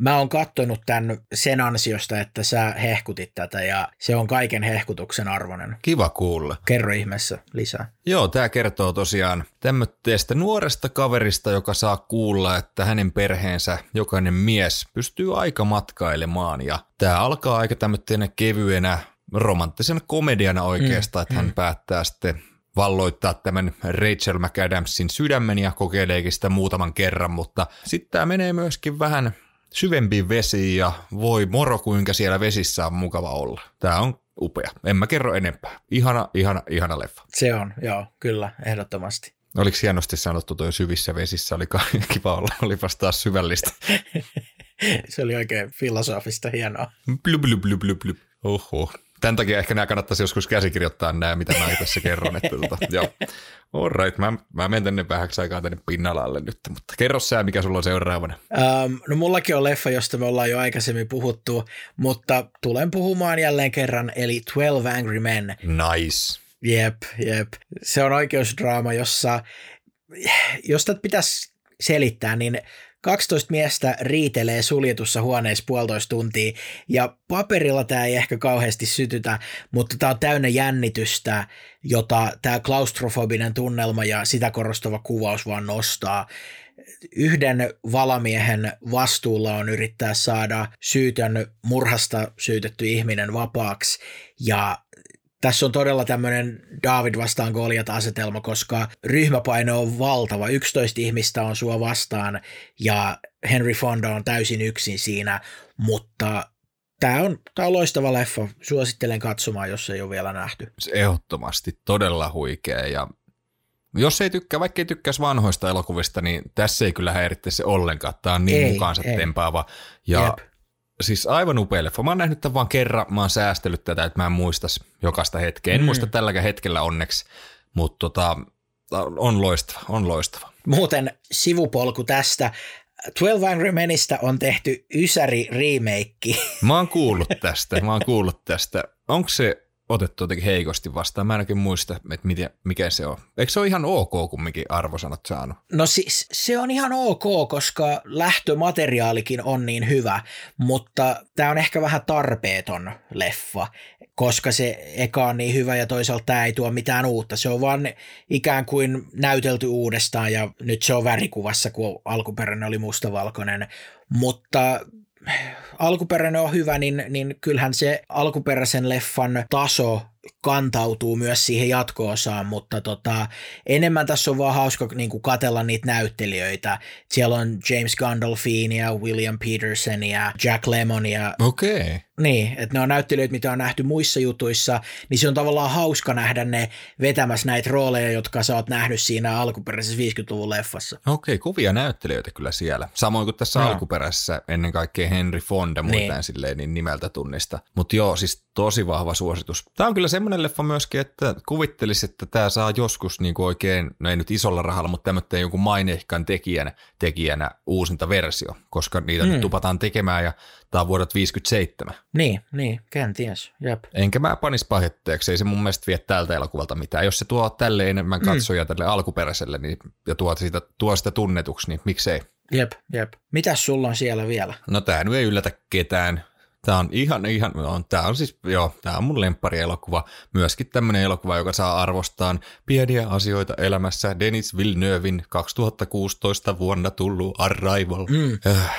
mä oon kattonut tämän sen ansiosta, että sä hehkutit tätä ja se on kaiken hehkutuksen arvoinen. Kiva kuulla. Kerro ihmeessä lisää. Joo, tämä kertoo tosiaan tämmöistä nuoresta kaverista, joka saa kuulla, että hänen perheensä jokainen mies pystyy aika matkailemaan ja tämä alkaa aika tämmöisenä kevyenä romanttisena komediana oikeastaan, mm, että hän mm. päättää sitten valloittaa tämän Rachel McAdamsin sydämen ja kokeileekin sitä muutaman kerran, mutta sitten tämä menee myöskin vähän syvempiin vesiin ja voi moro kuinka siellä vesissä on mukava olla. Tämä on upea. En mä kerro enempää. Ihana, ihana, ihana leffa. Se on, joo, kyllä, ehdottomasti. Oliko hienosti sanottu tuo syvissä vesissä? Oli kiva olla, olipas taas syvällistä. Se oli oikein filosofista, hienoa. Blub, blub, blub, blub, blub. Oho. Tämän takia ehkä nämä kannattaisi joskus käsikirjoittaa nämä, mitä mä tässä kerron. Että tota, joo. All right, mä, mä menen tänne vähäksi aikaa tänne pinnalalle nyt, mutta kerro sä, mikä sulla on seuraavana. Um, no mullakin on leffa, josta me ollaan jo aikaisemmin puhuttu, mutta tulen puhumaan jälleen kerran, eli 12 Angry Men. Nice. Jep, jep. Se on oikeusdraama, jossa, jos tätä pitäisi selittää, niin 12 miestä riitelee suljetussa huoneessa puolitoista tuntia ja paperilla tämä ei ehkä kauheasti sytytä, mutta tämä on täynnä jännitystä, jota tämä klaustrofobinen tunnelma ja sitä korostava kuvaus vaan nostaa. Yhden valamiehen vastuulla on yrittää saada syytön murhasta syytetty ihminen vapaaksi ja tässä on todella tämmöinen David vastaan Goliat asetelma, koska ryhmäpaino on valtava. 11 ihmistä on sua vastaan ja Henry Fonda on täysin yksin siinä, mutta tämä on, tämä on loistava leffa. Suosittelen katsomaan, jos ei ole vielä nähty. Ehdottomasti todella huikea ja jos ei tykkää, vaikka ei tykkäisi vanhoista elokuvista, niin tässä ei kyllä häiritse se ollenkaan. Tämä on niin ei, mukaansa ei. tempaava. Ja Jep. Siis aivan upea leffa. Mä oon nähnyt tämän vaan kerran, mä oon säästellyt tätä, että mä en muistas jokaista hetkeä. En mm. muista tälläkään hetkellä onneksi, mutta tota, on loistava, on loistava. Muuten sivupolku tästä. 12 Angry Menistä on tehty Ysäri remake. Mä oon kuullut tästä, mä oon kuullut tästä. Onko se otettu jotenkin heikosti vastaan. Mä ainakin muista, että miten, mikä se on. Eikö se ole ihan ok kumminkin arvosanat saanut? No siis se on ihan ok, koska lähtömateriaalikin on niin hyvä, mutta tämä on ehkä vähän tarpeeton leffa, koska se eka on niin hyvä ja toisaalta tämä ei tuo mitään uutta. Se on vaan ikään kuin näytelty uudestaan ja nyt se on värikuvassa, kun alkuperäinen oli mustavalkoinen, mutta alkuperäinen on hyvä, niin, niin kyllähän se alkuperäisen leffan taso kantautuu myös siihen jatko-osaan, mutta tota, enemmän tässä on vaan hauska niin kuin katella niitä näyttelijöitä. Siellä on James Gandolfinia, William Petersonia, Jack Lemmonia. Okei. Okay. Niin, että ne on näyttelijöitä, mitä on nähty muissa jutuissa, niin se on tavallaan hauska nähdä ne vetämässä näitä rooleja, jotka sä oot nähnyt siinä alkuperäisessä 50-luvun leffassa. Okei, okay, kuvia näyttelijöitä kyllä siellä. Samoin kuin tässä no. alkuperäisessä ennen kaikkea Henry Fonda muuten niin. silleen niin nimeltä tunnista. Mutta joo, siis tosi vahva suositus. Tämä on kyllä semmoinen leffa myöskin, että kuvittelisi, että tämä saa joskus niin kuin oikein, no ei nyt isolla rahalla, mutta tämmöinen jonkun maineikkaan tekijänä, tekijänä uusinta versio, koska niitä mm. nyt tupataan tekemään ja tämä on vuodet 57. Niin, niin, kenties, jep. Enkä mä panis pahetteeksi, ei se mun mielestä vie tältä elokuvalta mitään. Jos se tuo tälle enemmän mm. katsoja mm. tälle alkuperäiselle niin, ja tuo sitä, tuo sitä tunnetuksi, niin miksei. Jep, jep. Mitäs sulla on siellä vielä? No tämä nyt ei yllätä ketään. Tämä on ihan, ihan, on, tämä on siis, joo, tämä on mun lemppari-elokuva. Myöskin tämmöinen elokuva, joka saa arvostaan pieniä asioita elämässä. Denis Villeneuvein 2016 vuonna tullut Arrival. Mm. Äh,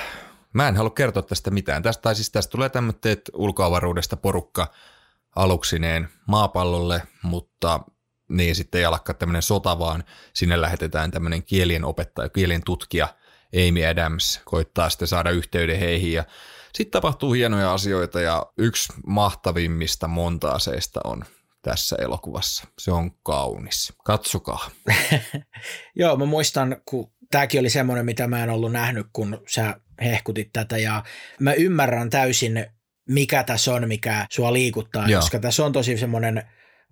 mä en halua kertoa tästä mitään. Tästä, tai siis tästä tulee tämmöinen ulkoavaruudesta porukka aluksineen maapallolle, mutta niin sitten ei alakaan tämmöinen sota, vaan sinne lähetetään tämmöinen kielien opettaja, kielien tutkija Amy Adams koittaa sitten saada yhteyden heihin ja sitten tapahtuu hienoja asioita ja yksi mahtavimmista montaaseista on tässä elokuvassa. Se on kaunis. Katsokaa. Joo, mä muistan, kun tämäkin oli semmoinen, mitä mä en ollut nähnyt, kun sä hehkutit tätä ja mä ymmärrän täysin, mikä tässä on, mikä sua liikuttaa, Joo. koska tässä on tosi semmoinen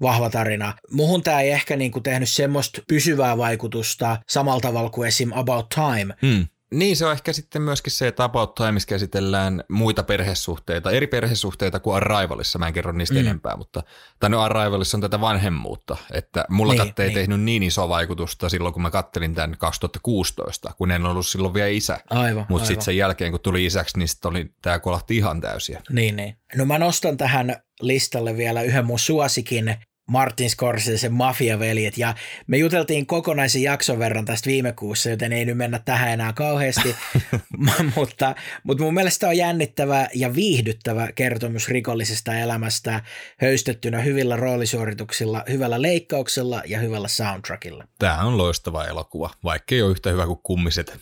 vahva tarina. Muhun tämä ei ehkä niinku tehnyt semmoista pysyvää vaikutusta samalla tavalla kuin esim. About Time, mm. Niin, se on ehkä sitten myöskin se, että About Times käsitellään muita perhesuhteita, eri perhesuhteita kuin Arrivalissa, mä en kerro niistä mm. enempää, mutta tai no Arrivalissa on tätä vanhemmuutta, että mulla niin, ei niin. tehnyt niin iso vaikutusta silloin, kun mä kattelin tämän 2016, kun en ollut silloin vielä isä. Aivan, Mutta sitten sen jälkeen, kun tuli isäksi, niin sitten oli, tämä kolahti ihan täysiä. Niin, niin. No mä nostan tähän listalle vielä yhden mun suosikin, Martin Scorsese, Mafiaveljet, ja me juteltiin kokonaisen jakson verran tästä viime kuussa, joten ei nyt mennä tähän enää kauheasti, mutta, mutta mun mielestä on jännittävä ja viihdyttävä kertomus rikollisesta elämästä höystettynä hyvillä roolisuorituksilla, hyvällä leikkauksella ja hyvällä soundtrackilla. Tämä on loistava elokuva, vaikka ei ole yhtä hyvä kuin kummiset.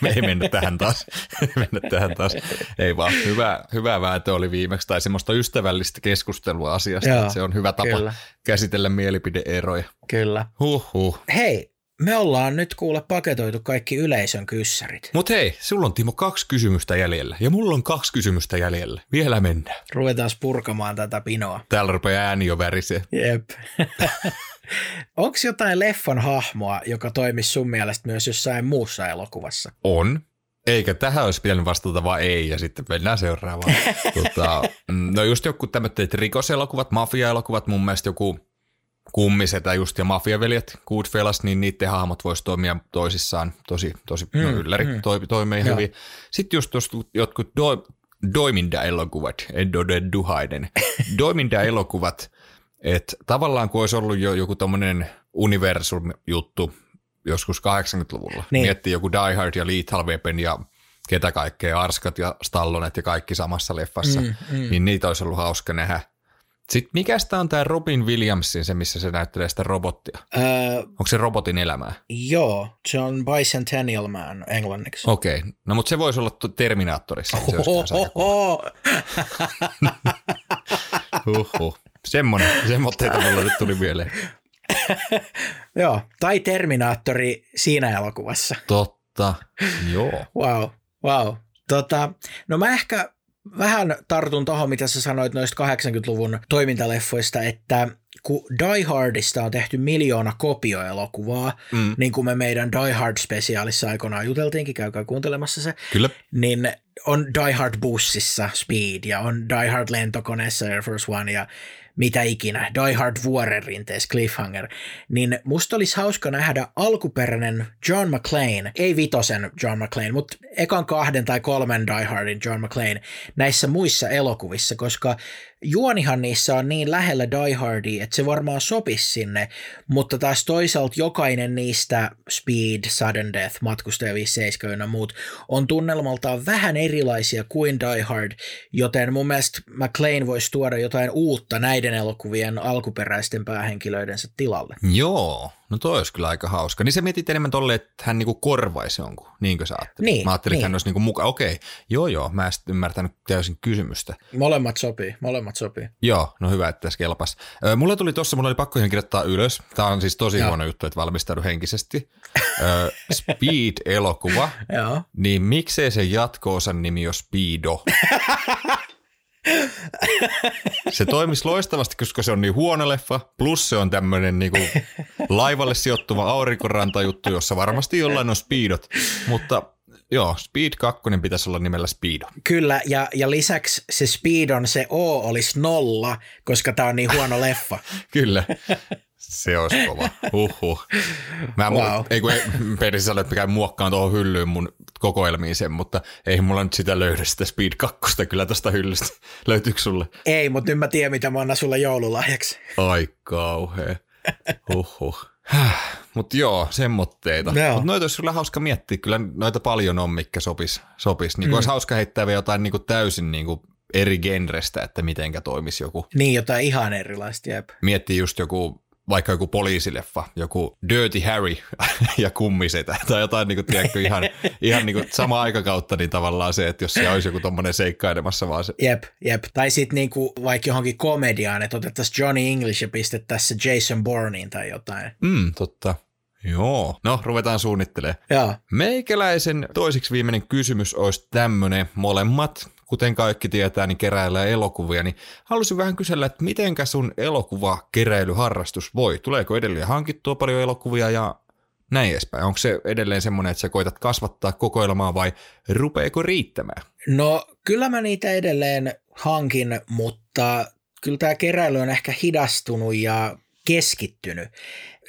me ei mennä tähän taas. mennä tähän taas. Ei vaan, hyvä, hyvä vääntö oli viimeksi, tai semmoista ystävällistä keskustelua asiasta, Joo, se on hyvä tapa kyllä käsitellä mielipideeroja. Kyllä. Huhhuh. Hei, me ollaan nyt kuule paketoitu kaikki yleisön kyssärit. Mut hei, sulla on Timo kaksi kysymystä jäljellä ja mulla on kaksi kysymystä jäljellä. Vielä mennään. Ruvetaan purkamaan tätä pinoa. Täällä rupeaa ääni jo värisee. Jep. Onko jotain leffan hahmoa, joka toimisi sun mielestä myös jossain muussa elokuvassa? On. Eikä tähän olisi pitänyt vastata vaan ei ja sitten mennään seuraavaan. tota, mm, no just joku tämmöiset rikoselokuvat, mafia-elokuvat, mun mielestä joku kummisetä just ja mafiaveljet, Goodfellas, niin niiden hahmot voisi toimia toisissaan tosi, tosi mm, no, ylläri, mm. toi, toimii hyvin. Sitten just jotkut do, Doiminda-elokuvat, Edode Duhaiden, Doiminda-elokuvat, että tavallaan kun olisi ollut jo joku tommonen universum-juttu joskus 80-luvulla, niin. miettii joku Die Hard ja Lethal Weapon ja ketä kaikkea, Arskat ja Stallonet ja kaikki samassa leffassa, mm, mm. niin niitä olisi ollut hauska nähdä. Sitten mikä on tämä Robin Williamsin, se missä se näyttelee sitä robottia? Öö, Onko se robotin elämää? Joo, se on Bicentennial Man englanniksi. Okei, okay. no mutta se voisi olla Terminaattorissa. Huhhuh. Semmoinen, semmoitteita mulla nyt tuli mieleen. Joo, tai Terminaattori siinä elokuvassa. Totta, joo. Wow, wow. Tota, no mä ehkä vähän tartun tuohon, mitä sä sanoit noista 80-luvun toimintaleffoista, että kun Die Hardista on tehty miljoona kopioelokuvaa, mm. niin kuin me meidän Die Hard-spesiaalissa aikoinaan juteltiinkin, käykää kuuntelemassa se, Kyllä. niin on Die Hard bussissa Speed ja on Die Hard lentokoneessa Air Force One ja mitä ikinä, Die Hard vuoren rinteessä, Cliffhanger, niin musta olisi hauska nähdä alkuperäinen John McClane, ei vitosen John McClane, mutta ekan kahden tai kolmen Die Hardin John McClane näissä muissa elokuvissa, koska juonihan niissä on niin lähellä Die Hardia, että se varmaan sopisi sinne, mutta taas toisaalta jokainen niistä Speed, Sudden Death, Matkustaja 57 ja muut on tunnelmaltaan vähän erilaisia kuin Die Hard, joten mun mielestä McLean voisi tuoda jotain uutta näiden elokuvien alkuperäisten päähenkilöidensä tilalle. Joo, No toi olisi kyllä aika hauska. Niin se mietit enemmän tolle, että hän niinku korvaisi jonkun, niinkö sä ajattelit? Niin, mä ajattelin, niin. että hän olisi niinku mukaan. Okei, joo joo, mä en ymmärtänyt täysin kysymystä. Molemmat sopii, molemmat sopii. Joo, no hyvä, että tässä kelpas. Mulla tuli tossa, mulla oli pakko ihan kirjoittaa ylös. Tämä on siis tosi huono juttu, että valmistaudu henkisesti. Speed-elokuva. Joo. Niin miksei se jatko-osan nimi ole Speedo? Se toimisi loistavasti, koska se on niin huono leffa, plus se on tämmöinen niinku laivalle sijoittuva aurinkorantajuttu, jossa varmasti jollain on speedot, mutta Joo, Speed 2 pitäisi olla nimellä Speedo. Kyllä, ja, ja lisäksi se Speedon se O olisi nolla, koska tämä on niin huono leffa. Kyllä. Se olisi kova. Uhuh. Mä wow. ei kun Peri sanoi, että käyn muokkaan tuohon hyllyyn mun kokoelmiin sen, mutta ei mulla nyt sitä löydä sitä Speed 2 kyllä tästä hyllystä. Löytyykö sulle? Ei, mutta nyt mä tiedän, mitä mä annan sulle joululahjaksi. Ai kauhea. Uhuh. Mutta joo, semmotteita. Mutta noita olisi kyllä hauska miettiä. Kyllä noita paljon on, mikä sopis. sopis. Niin mm. olisi hauska heittää vielä jotain niin kuin täysin niin kuin eri genrestä, että mitenkä toimisi joku. Niin, jotain ihan erilaista, jep. Miettii just joku vaikka joku poliisileffa, joku Dirty Harry ja kummisetä tai jotain niin kuin, tiedätkö, ihan, ihan niin kuin sama aikakautta, niin tavallaan se, että jos se olisi joku tommonen seikkailemassa vaan se. Jep, jep. Tai sitten niin kuin, vaikka johonkin komediaan, että otettaisiin Johnny English ja pistettäisiin Jason Bourneen tai jotain. Mm, totta. Joo. No, ruvetaan suunnittelemaan. Joo. Meikäläisen toisiksi viimeinen kysymys olisi tämmöinen. Molemmat kuten kaikki tietää, niin keräillään elokuvia, niin halusin vähän kysellä, että mitenkä sun elokuvakeräilyharrastus voi? Tuleeko edelleen hankittua paljon elokuvia ja näin edespäin? Onko se edelleen semmoinen, että sä koitat kasvattaa kokoelmaa vai rupeeko riittämään? No kyllä mä niitä edelleen hankin, mutta kyllä tämä keräily on ehkä hidastunut ja keskittynyt.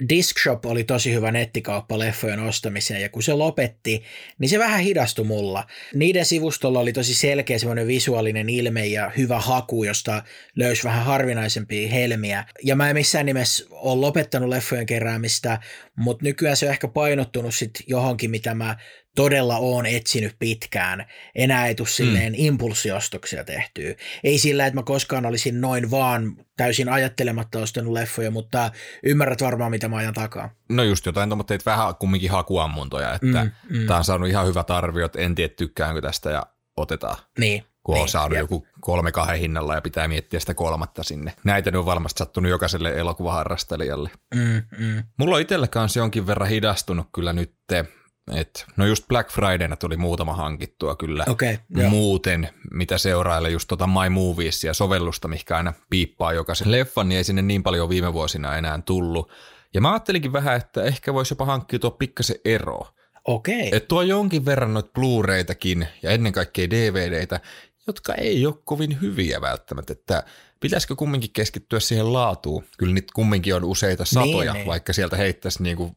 Diskshop oli tosi hyvä nettikauppa leffojen ostamiseen ja kun se lopetti, niin se vähän hidastui mulla. Niiden sivustolla oli tosi selkeä semmoinen visuaalinen ilme ja hyvä haku, josta löysi vähän harvinaisempia helmiä. Ja mä en missään nimessä ole lopettanut leffojen keräämistä, mutta nykyään se on ehkä painottunut sit johonkin, mitä mä todella oon etsinyt pitkään. Enää ei tule silleen mm. impulssiostoksia tehtyä. Ei sillä, että mä koskaan olisin noin vaan täysin ajattelematta ostanut leffoja, mutta ymmärrät varmaan, mitä mä ajan takaa. No just jotain, mutta teit vähän kumminkin hakuammuntoja, että mm, mm. tää on saanut ihan hyvät arviot, en tiedä tykkäänkö tästä ja otetaan. Niin. Kun niin, on saanut jep. joku kolme kahden hinnalla ja pitää miettiä sitä kolmatta sinne. Näitä ne on varmasti sattunut jokaiselle elokuvaharrastelijalle. Mm, mm. Mulla on itsellä kanssa jonkin verran hidastunut kyllä nyt et, no just Black Fridayna tuli muutama hankittua kyllä okay, muuten, mitä seurailla just tota My Moviesia sovellusta, mikä aina piippaa jokaisen leffan, niin ei sinne niin paljon viime vuosina enää tullut. Ja mä ajattelinkin vähän, että ehkä voisi jopa hankkia tuo pikkasen ero. Okei. Okay. Että tuo jonkin verran noita Blu-raytakin ja ennen kaikkea DVDitä jotka ei ole kovin hyviä välttämättä, että pitäisikö kumminkin keskittyä siihen laatuun. Kyllä niitä kumminkin on useita satoja, niin, niin. vaikka sieltä heittäisi niin kuin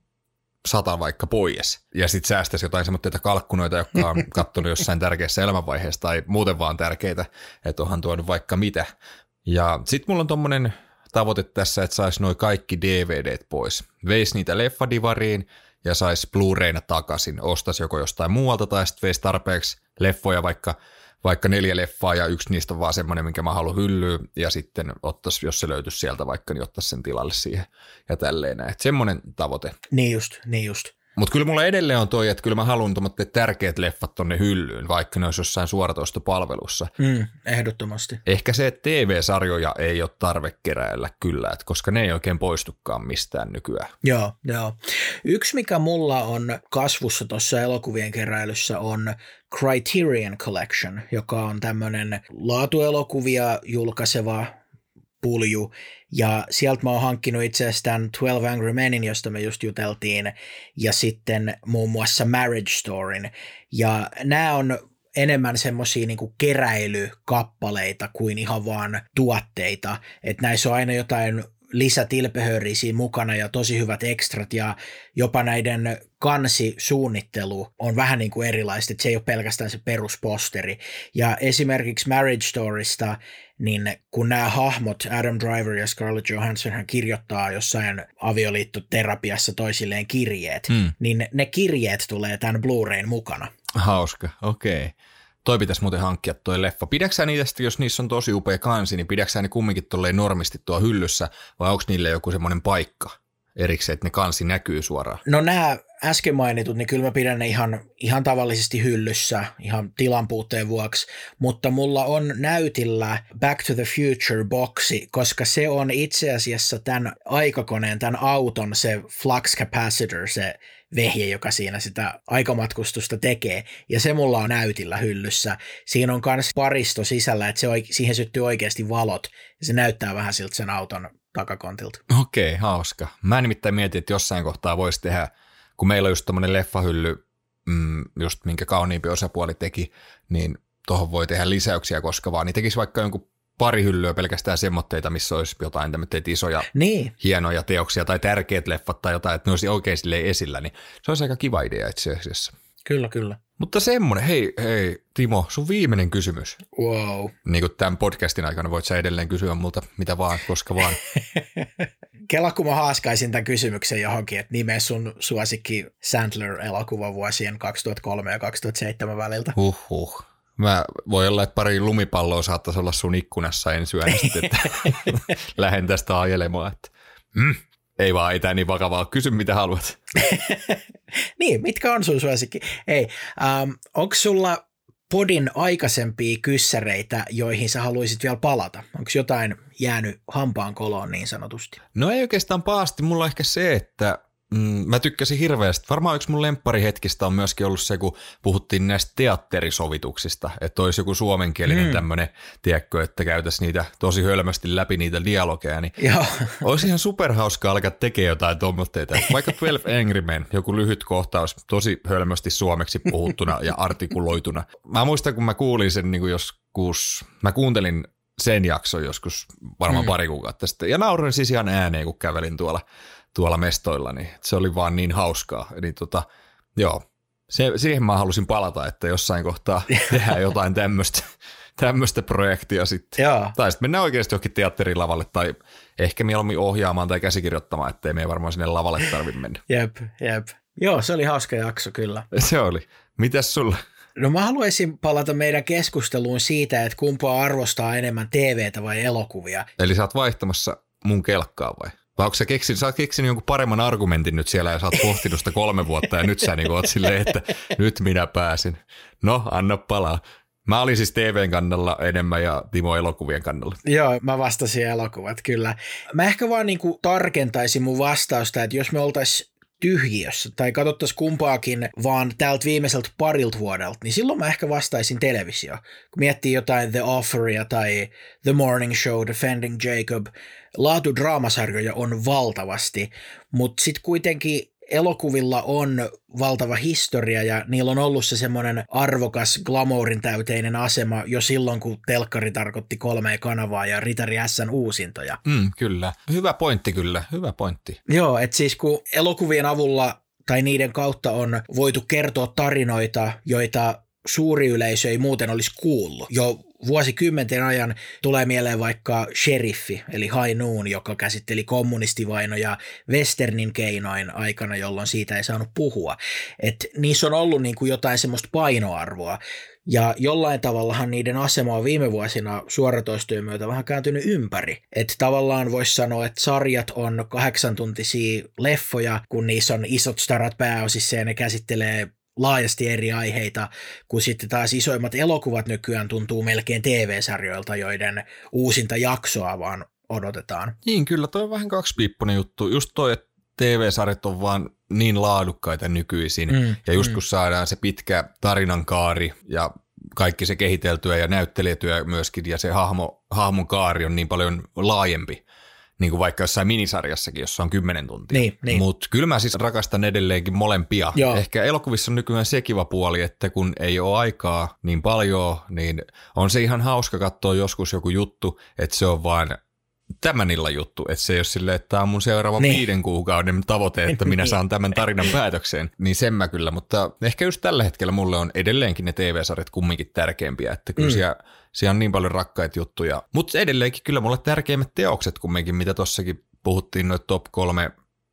sata vaikka pois. Ja sitten säästäisi jotain semmoista kalkkunoita, jotka on kattonut jossain tärkeässä elämänvaiheessa tai muuten vaan tärkeitä, että onhan tuonut vaikka mitä. Ja sitten mulla on tommonen tavoite tässä, että saisi noin kaikki DVDt pois. Veisi niitä leffadivariin ja saisi Blu-rayna takaisin. Ostaisi joko jostain muualta tai sitten veisi tarpeeksi leffoja vaikka vaikka neljä leffaa ja yksi niistä on vaan semmoinen, minkä mä haluan hyllyä ja sitten ottaisi, jos se löytyisi sieltä vaikka, niin ottaisi sen tilalle siihen ja tälleen näin. Semmoinen tavoite. Niin just, niin just. Mutta kyllä mulla edelleen on toi, että kyllä mä haluan tuommoiset tärkeät leffat tonne hyllyyn, vaikka ne olisi jossain suoratoistopalvelussa. Mm, ehdottomasti. Ehkä se, että TV-sarjoja ei ole tarve keräillä kyllä, että koska ne ei oikein poistukaan mistään nykyään. Joo, joo. Yksi, mikä mulla on kasvussa tuossa elokuvien keräilyssä on Criterion Collection, joka on tämmöinen laatuelokuvia julkaiseva pulju. Ja sieltä mä oon hankkinut itse asiassa tämän 12 Angry Menin, josta me just juteltiin, ja sitten muun muassa Marriage Storyn. Ja nämä on enemmän semmoisia niinku keräilykappaleita kuin ihan vaan tuotteita. Että näissä on aina jotain lisätilpehööriä siinä mukana ja tosi hyvät ekstrat ja jopa näiden kansisuunnittelu on vähän niin kuin erilaista, että se ei ole pelkästään se perusposteri. Ja esimerkiksi Marriage Storysta, niin kun nämä hahmot, Adam Driver ja Scarlett Johansson, hän kirjoittaa jossain avioliittoterapiassa toisilleen kirjeet, mm. niin ne kirjeet tulee tämän Blu-rayn mukana. Hauska, okei. Okay. Toi pitäisi muuten hankkia toi leffa. Pidäksä niitä sitten, jos niissä on tosi upea kansi, niin pidäksä ne kumminkin tolleen normisti tuo hyllyssä, vai onko niille joku semmoinen paikka erikseen, että ne kansi näkyy suoraan? No nämä äsken mainitut, niin kyllä mä pidän ne ihan, ihan tavallisesti hyllyssä, ihan tilan puutteen vuoksi, mutta mulla on näytillä Back to the Future boksi, koska se on itse asiassa tämän aikakoneen, tämän auton se flux capacitor, se vehje, joka siinä sitä aikamatkustusta tekee. Ja se mulla on näytillä hyllyssä. Siinä on myös paristo sisällä, että se, siihen syttyy oikeasti valot. Ja se näyttää vähän siltä sen auton takakontilta. Okei, okay, hauska. Mä nimittäin mietin, että jossain kohtaa voisi tehdä, kun meillä on just tommonen leffahylly, mm, just minkä kauniimpi osapuoli teki, niin tuohon voi tehdä lisäyksiä koska vaan, niin tekisi vaikka jonkun pari hyllyä pelkästään semmoitteita, missä olisi jotain tämmöitä isoja niin. hienoja teoksia tai tärkeät leffat tai jotain, että ne olisi oikein esillä, niin se olisi aika kiva idea itse asiassa. Kyllä, kyllä. Mutta semmoinen, hei, hei Timo, sun viimeinen kysymys. Wow. Niin kuin tämän podcastin aikana voit sä edelleen kysyä multa mitä vaan, koska vaan. Kela, kun mä haaskaisin tämän kysymyksen johonkin, että nimeä sun suosikki Sandler-elokuva vuosien 2003 ja 2007 väliltä. Huhhuh. Mä voi olla, että pari lumipalloa saattaisi olla sun ikkunassa ensi yönä että lähden tästä ajelemaan. Että, mm, ei vaan, ei tämä niin vakavaa. Kysy mitä haluat. niin, mitkä on sun suosikki? Ei, um, onko sulla podin aikaisempia kyssäreitä, joihin sä haluaisit vielä palata? Onko jotain jäänyt hampaan koloon niin sanotusti? No ei oikeastaan paasti. Mulla on ehkä se, että Mm, mä tykkäsin hirveästi. Varmaan yksi mun lempparihetkistä on myöskin ollut se, kun puhuttiin näistä teatterisovituksista, että olisi joku suomenkielinen mm. tämmöinen, tiedätkö, että käytäisiin niitä tosi hölmästi läpi niitä dialogeja, niin Joo. olisi ihan superhauskaa alkaa tekemään jotain tuommoitteita. Vaikka 12 Angry Men, joku lyhyt kohtaus, tosi hölmästi suomeksi puhuttuna ja artikuloituna. Mä muistan, kun mä kuulin sen niin kuin joskus, mä kuuntelin sen jakson joskus varmaan mm. pari kuukautta sitten, ja nauroin siis ihan ääneen, kun kävelin tuolla tuolla mestoilla, niin se oli vaan niin hauskaa. Eli tota, joo, se, siihen mä halusin palata, että jossain kohtaa tehdään jotain tämmöistä tämmöistä projektia sitten. Joo. Tai sitten mennään oikeasti johonkin teatterilavalle tai ehkä mieluummin ohjaamaan tai käsikirjoittamaan, ettei me varmaan sinne lavalle tarvitse mennä. Jep, jep. Joo, se oli hauska jakso kyllä. Se oli. Mitäs sulla? No mä haluaisin palata meidän keskusteluun siitä, että kumpaa arvostaa enemmän TVtä vai elokuvia. Eli sä oot vaihtamassa mun kelkkaa vai? Vai onko sä keksinyt, sä oot keksinyt jonkun paremman argumentin nyt siellä ja sä oot pohtinut sitä kolme vuotta ja nyt sä niin oot silleen, että nyt minä pääsin. No, anna palaa. Mä olin siis TVn kannalla enemmän ja Timo elokuvien kannalla. Joo, mä vastasin elokuvat, kyllä. Mä ehkä vaan niin tarkentaisin mun vastausta, että jos me oltaisiin tyhjiössä tai katsottaisiin kumpaakin vaan täältä viimeiseltä parilta vuodelta, niin silloin mä ehkä vastaisin televisio. Kun miettii jotain The Offeria tai The Morning Show, Defending Jacob, laatu draamasarjoja on valtavasti, mutta sitten kuitenkin elokuvilla on valtava historia ja niillä on ollut se semmoinen arvokas glamourin täyteinen asema jo silloin, kun telkkari tarkoitti kolme kanavaa ja Ritari Sn uusintoja. Mm, kyllä. Hyvä pointti kyllä, hyvä pointti. Joo, että siis kun elokuvien avulla tai niiden kautta on voitu kertoa tarinoita, joita suuri yleisö ei muuten olisi kuullut. Jo vuosikymmenten ajan tulee mieleen vaikka sheriffi, eli Hainuun, joka käsitteli kommunistivainoja westernin keinoin aikana, jolloin siitä ei saanut puhua. Et niissä on ollut niin kuin jotain semmoista painoarvoa. Ja jollain tavallahan niiden asema on viime vuosina suoratoistojen myötä vähän kääntynyt ympäri. Että tavallaan voisi sanoa, että sarjat on kahdeksan tuntisia leffoja, kun niissä on isot starat pääosissa ja ne käsittelee laajasti eri aiheita, kun sitten taas isoimmat elokuvat nykyään tuntuu melkein TV-sarjoilta, joiden uusinta jaksoa vaan odotetaan. Niin, kyllä toi on vähän kaksipiippunen juttu. Just toi, että TV-sarjat on vaan niin laadukkaita nykyisin, mm, ja just mm. kun saadaan se pitkä tarinankaari ja kaikki se kehiteltyä ja näyttelijätyö myöskin, ja se hahmo, hahmon kaari on niin paljon laajempi, niin kuin vaikka jossain minisarjassakin, jossa on kymmenen tuntia. Niin, niin. Mutta kyllä mä siis rakastan edelleenkin molempia. Joo. Ehkä elokuvissa on nykyään se kiva puoli, että kun ei ole aikaa niin paljon, niin on se ihan hauska katsoa joskus joku juttu, että se on vaan tämän illan juttu, että se ei ole silleen, että tämä on mun seuraava niin. viiden kuukauden tavoite, että minä saan tämän tarinan päätökseen, niin sen mä kyllä, mutta ehkä just tällä hetkellä mulle on edelleenkin ne TV-sarjat kumminkin tärkeimpiä, että kyllä mm. siellä, siellä on niin paljon rakkaita juttuja, mutta edelleenkin kyllä mulle tärkeimmät teokset kumminkin, mitä tossakin puhuttiin, noita top kolme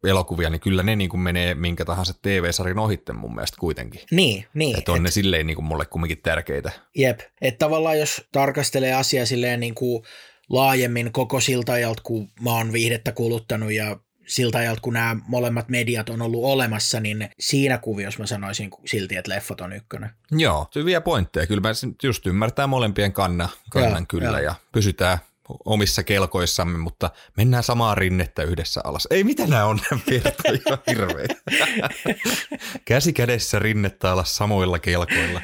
elokuvia, niin kyllä ne niin kuin menee minkä tahansa TV-sarjan ohitte mun mielestä kuitenkin. Niin, niin. Että on et, ne silleen niin kuin mulle kumminkin tärkeitä. Jep, että tavallaan jos tarkastelee asiaa silleen niin kuin laajemmin koko siltä ajalta, kun mä oon viihdettä kuluttanut ja siltä ajalta, kun nämä molemmat mediat on ollut olemassa, niin siinä kuviossa mä sanoisin silti, että leffot on ykkönen. Joo, hyviä pointteja. Kyllä mä just ymmärtää molempien kannan, kannan ja, kyllä ja. ja pysytään omissa kelkoissamme, mutta mennään samaa rinnettä yhdessä alas. Ei, mitä nämä on nämä ihan hirveä. Käsi kädessä rinnettä alas samoilla kelkoilla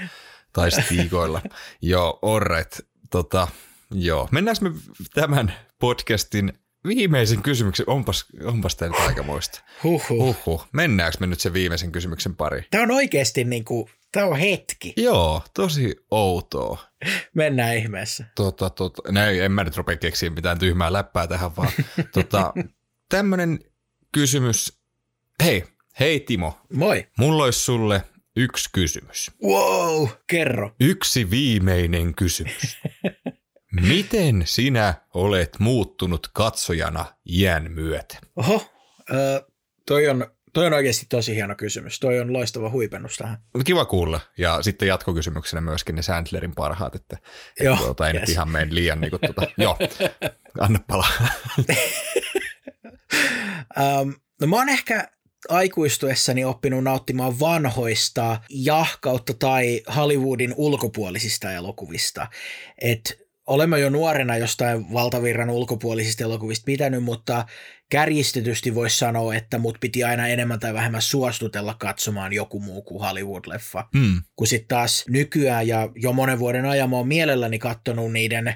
tai stiikoilla. Joo, orret. Tota, Joo, mennäänkö me tämän podcastin viimeisen kysymyksen, onpas, onpas tämä nyt aikamoista. Huhhuh. Huhhuh. Mennäänkö me nyt sen viimeisen kysymyksen pari? Tämä on oikeasti niin kuin, tämä on hetki. Joo, tosi outoa. Mennään ihmeessä. Tota, tota, näin, en mä nyt rupea keksiä mitään tyhmää läppää tähän, vaan tota, tämmöinen kysymys. Hei, hei Timo. Moi. Mulla olisi sulle yksi kysymys. Wow, kerro. Yksi viimeinen kysymys. Miten sinä olet muuttunut katsojana iän myötä? Oho, äh, toi, on, toi on oikeasti tosi hieno kysymys. Toi on loistava huipennus tähän. Kiva kuulla. Ja sitten jatkokysymyksenä myöskin ne Sandlerin parhaat, että, Joo, että tuota, ei yes. nyt ihan mene liian niin kuin, tuota, joo, anna palaa. um, no mä oon ehkä aikuistuessani oppinut nauttimaan vanhoista jahkautta tai Hollywoodin ulkopuolisista elokuvista. Et olemme jo nuorena jostain valtavirran ulkopuolisista elokuvista pitänyt, mutta kärjistetysti voisi sanoa, että mut piti aina enemmän tai vähemmän suostutella katsomaan joku muu kuin Hollywood-leffa. Mm. Kun sitten taas nykyään ja jo monen vuoden ajan mä oon mielelläni katsonut niiden,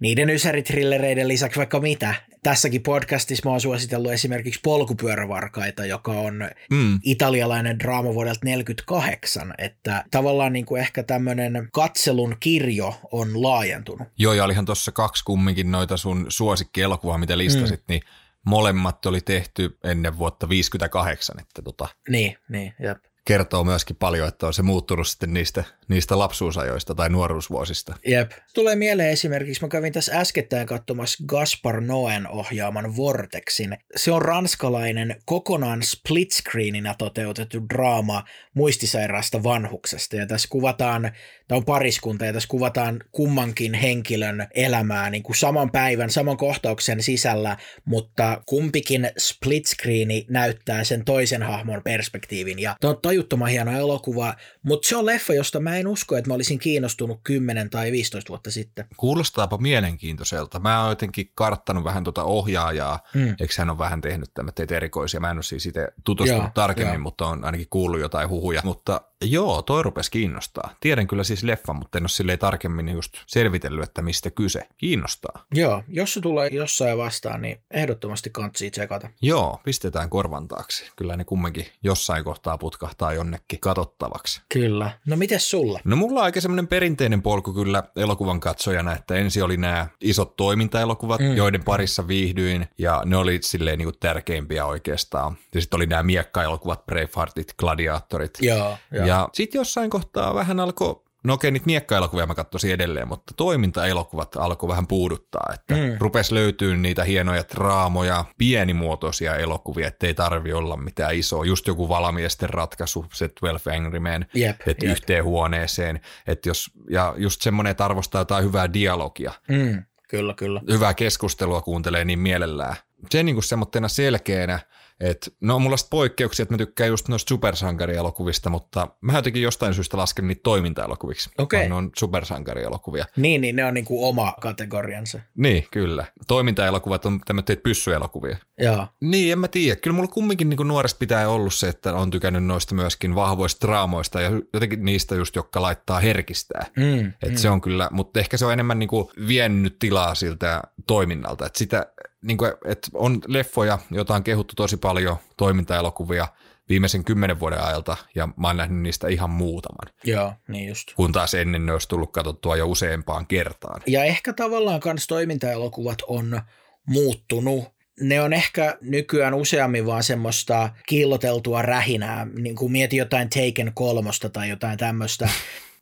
niiden ysäritrillereiden lisäksi vaikka mitä tässäkin podcastissa mä oon suositellut esimerkiksi Polkupyörävarkaita, joka on mm. italialainen draama vuodelta 48, että tavallaan niin kuin ehkä tämmöinen katselun kirjo on laajentunut. Joo, ja olihan tuossa kaksi kumminkin noita sun suosikkielokuvaa, mitä listasit, mm. niin molemmat oli tehty ennen vuotta 58. Että tota, niin, niin, jep kertoo myöskin paljon, että on se muuttunut sitten niistä, niistä lapsuusajoista tai nuoruusvuosista. Jep. Tulee mieleen esimerkiksi, mä kävin tässä äskettäin katsomassa Gaspar Noen ohjaaman Vortexin. Se on ranskalainen kokonaan split screeninä toteutettu draama muistisairaasta vanhuksesta. Ja tässä kuvataan, tämä on pariskunta ja tässä kuvataan kummankin henkilön elämää niin kuin saman päivän, saman kohtauksen sisällä, mutta kumpikin split screeni näyttää sen toisen hahmon perspektiivin. Ja toi tajuttoman hieno elokuva, mutta se on leffa, josta mä en usko, että mä olisin kiinnostunut 10 tai 15 vuotta sitten. Kuulostaapa mielenkiintoiselta. Mä oon jotenkin karttanut vähän tuota ohjaajaa, mm. eikö hän ole vähän tehnyt tämmöitä erikoisia. Mä en ole siis itse tutustunut joo, tarkemmin, joo. mutta on ainakin kuullut jotain huhuja. Mutta Joo, toi rupesi kiinnostaa. Tiedän kyllä siis leffan, mutta en ole silleen tarkemmin just selvitellyt, että mistä kyse. Kiinnostaa. Joo, jos se tulee jossain vastaan, niin ehdottomasti kantsii tsekata. Joo, pistetään korvan taakse. Kyllä ne kumminkin jossain kohtaa putkahtaa jonnekin katsottavaksi. Kyllä. No mites sulla? No mulla on aika semmoinen perinteinen polku kyllä elokuvan katsojana, että ensin oli nämä isot toimintaelokuvat, mm. joiden parissa viihdyin, ja ne oli silleen niin kuin tärkeimpiä oikeastaan. Ja sitten oli nämä miekkaelokuvat, Braveheartit, Gladiatorit. Joo, joo. Ja sitten jossain kohtaa vähän alkoi No okei, niitä miekkaelokuvia mä katsoisin edelleen, mutta toimintaelokuvat alkoi vähän puuduttaa, että mm. rupesi löytyy niitä hienoja draamoja, pienimuotoisia elokuvia, ettei tarvi olla mitään isoa, just joku valamiesten ratkaisu, se 12 Angry Men, Jep, että jep. yhteen huoneeseen, että jos, ja just semmoinen, että arvostaa jotain hyvää dialogia, Mm, kyllä, kyllä. hyvää keskustelua kuuntelee niin mielellään. Se niin kuin selkeänä, että no mulla on sit poikkeuksia, että mä tykkään just noista supersankarielokuvista, mutta mä jotenkin jostain syystä lasken niitä toimintaelokuviksi. Okei. vaan Ne on supersankarielokuvia. Niin, niin ne on niinku oma kategoriansa. Niin, kyllä. Toimintaelokuvat on tämmöitä pyssyelokuvia. Joo. Niin, en mä tiedä. Kyllä mulla kumminkin niin nuoresta pitää ollut se, että on tykännyt noista myöskin vahvoista draamoista ja jotenkin niistä just, jotka laittaa herkistää. Mm, Et mm. se on kyllä, mutta ehkä se on enemmän niin kuin vienyt tilaa siltä toiminnalta. Et sitä, niin kuin, et on leffoja, joita on kehuttu tosi paljon, toimintaelokuvia viimeisen kymmenen vuoden ajalta, ja mä oon nähnyt niistä ihan muutaman. Joo, niin just. Kun taas ennen ne olisi tullut katsottua jo useampaan kertaan. Ja ehkä tavallaan kans toimintaelokuvat on muuttunut. Ne on ehkä nykyään useammin vaan semmoista kiilloteltua rähinää, niin kuin mieti jotain Taken kolmosta tai jotain tämmöistä.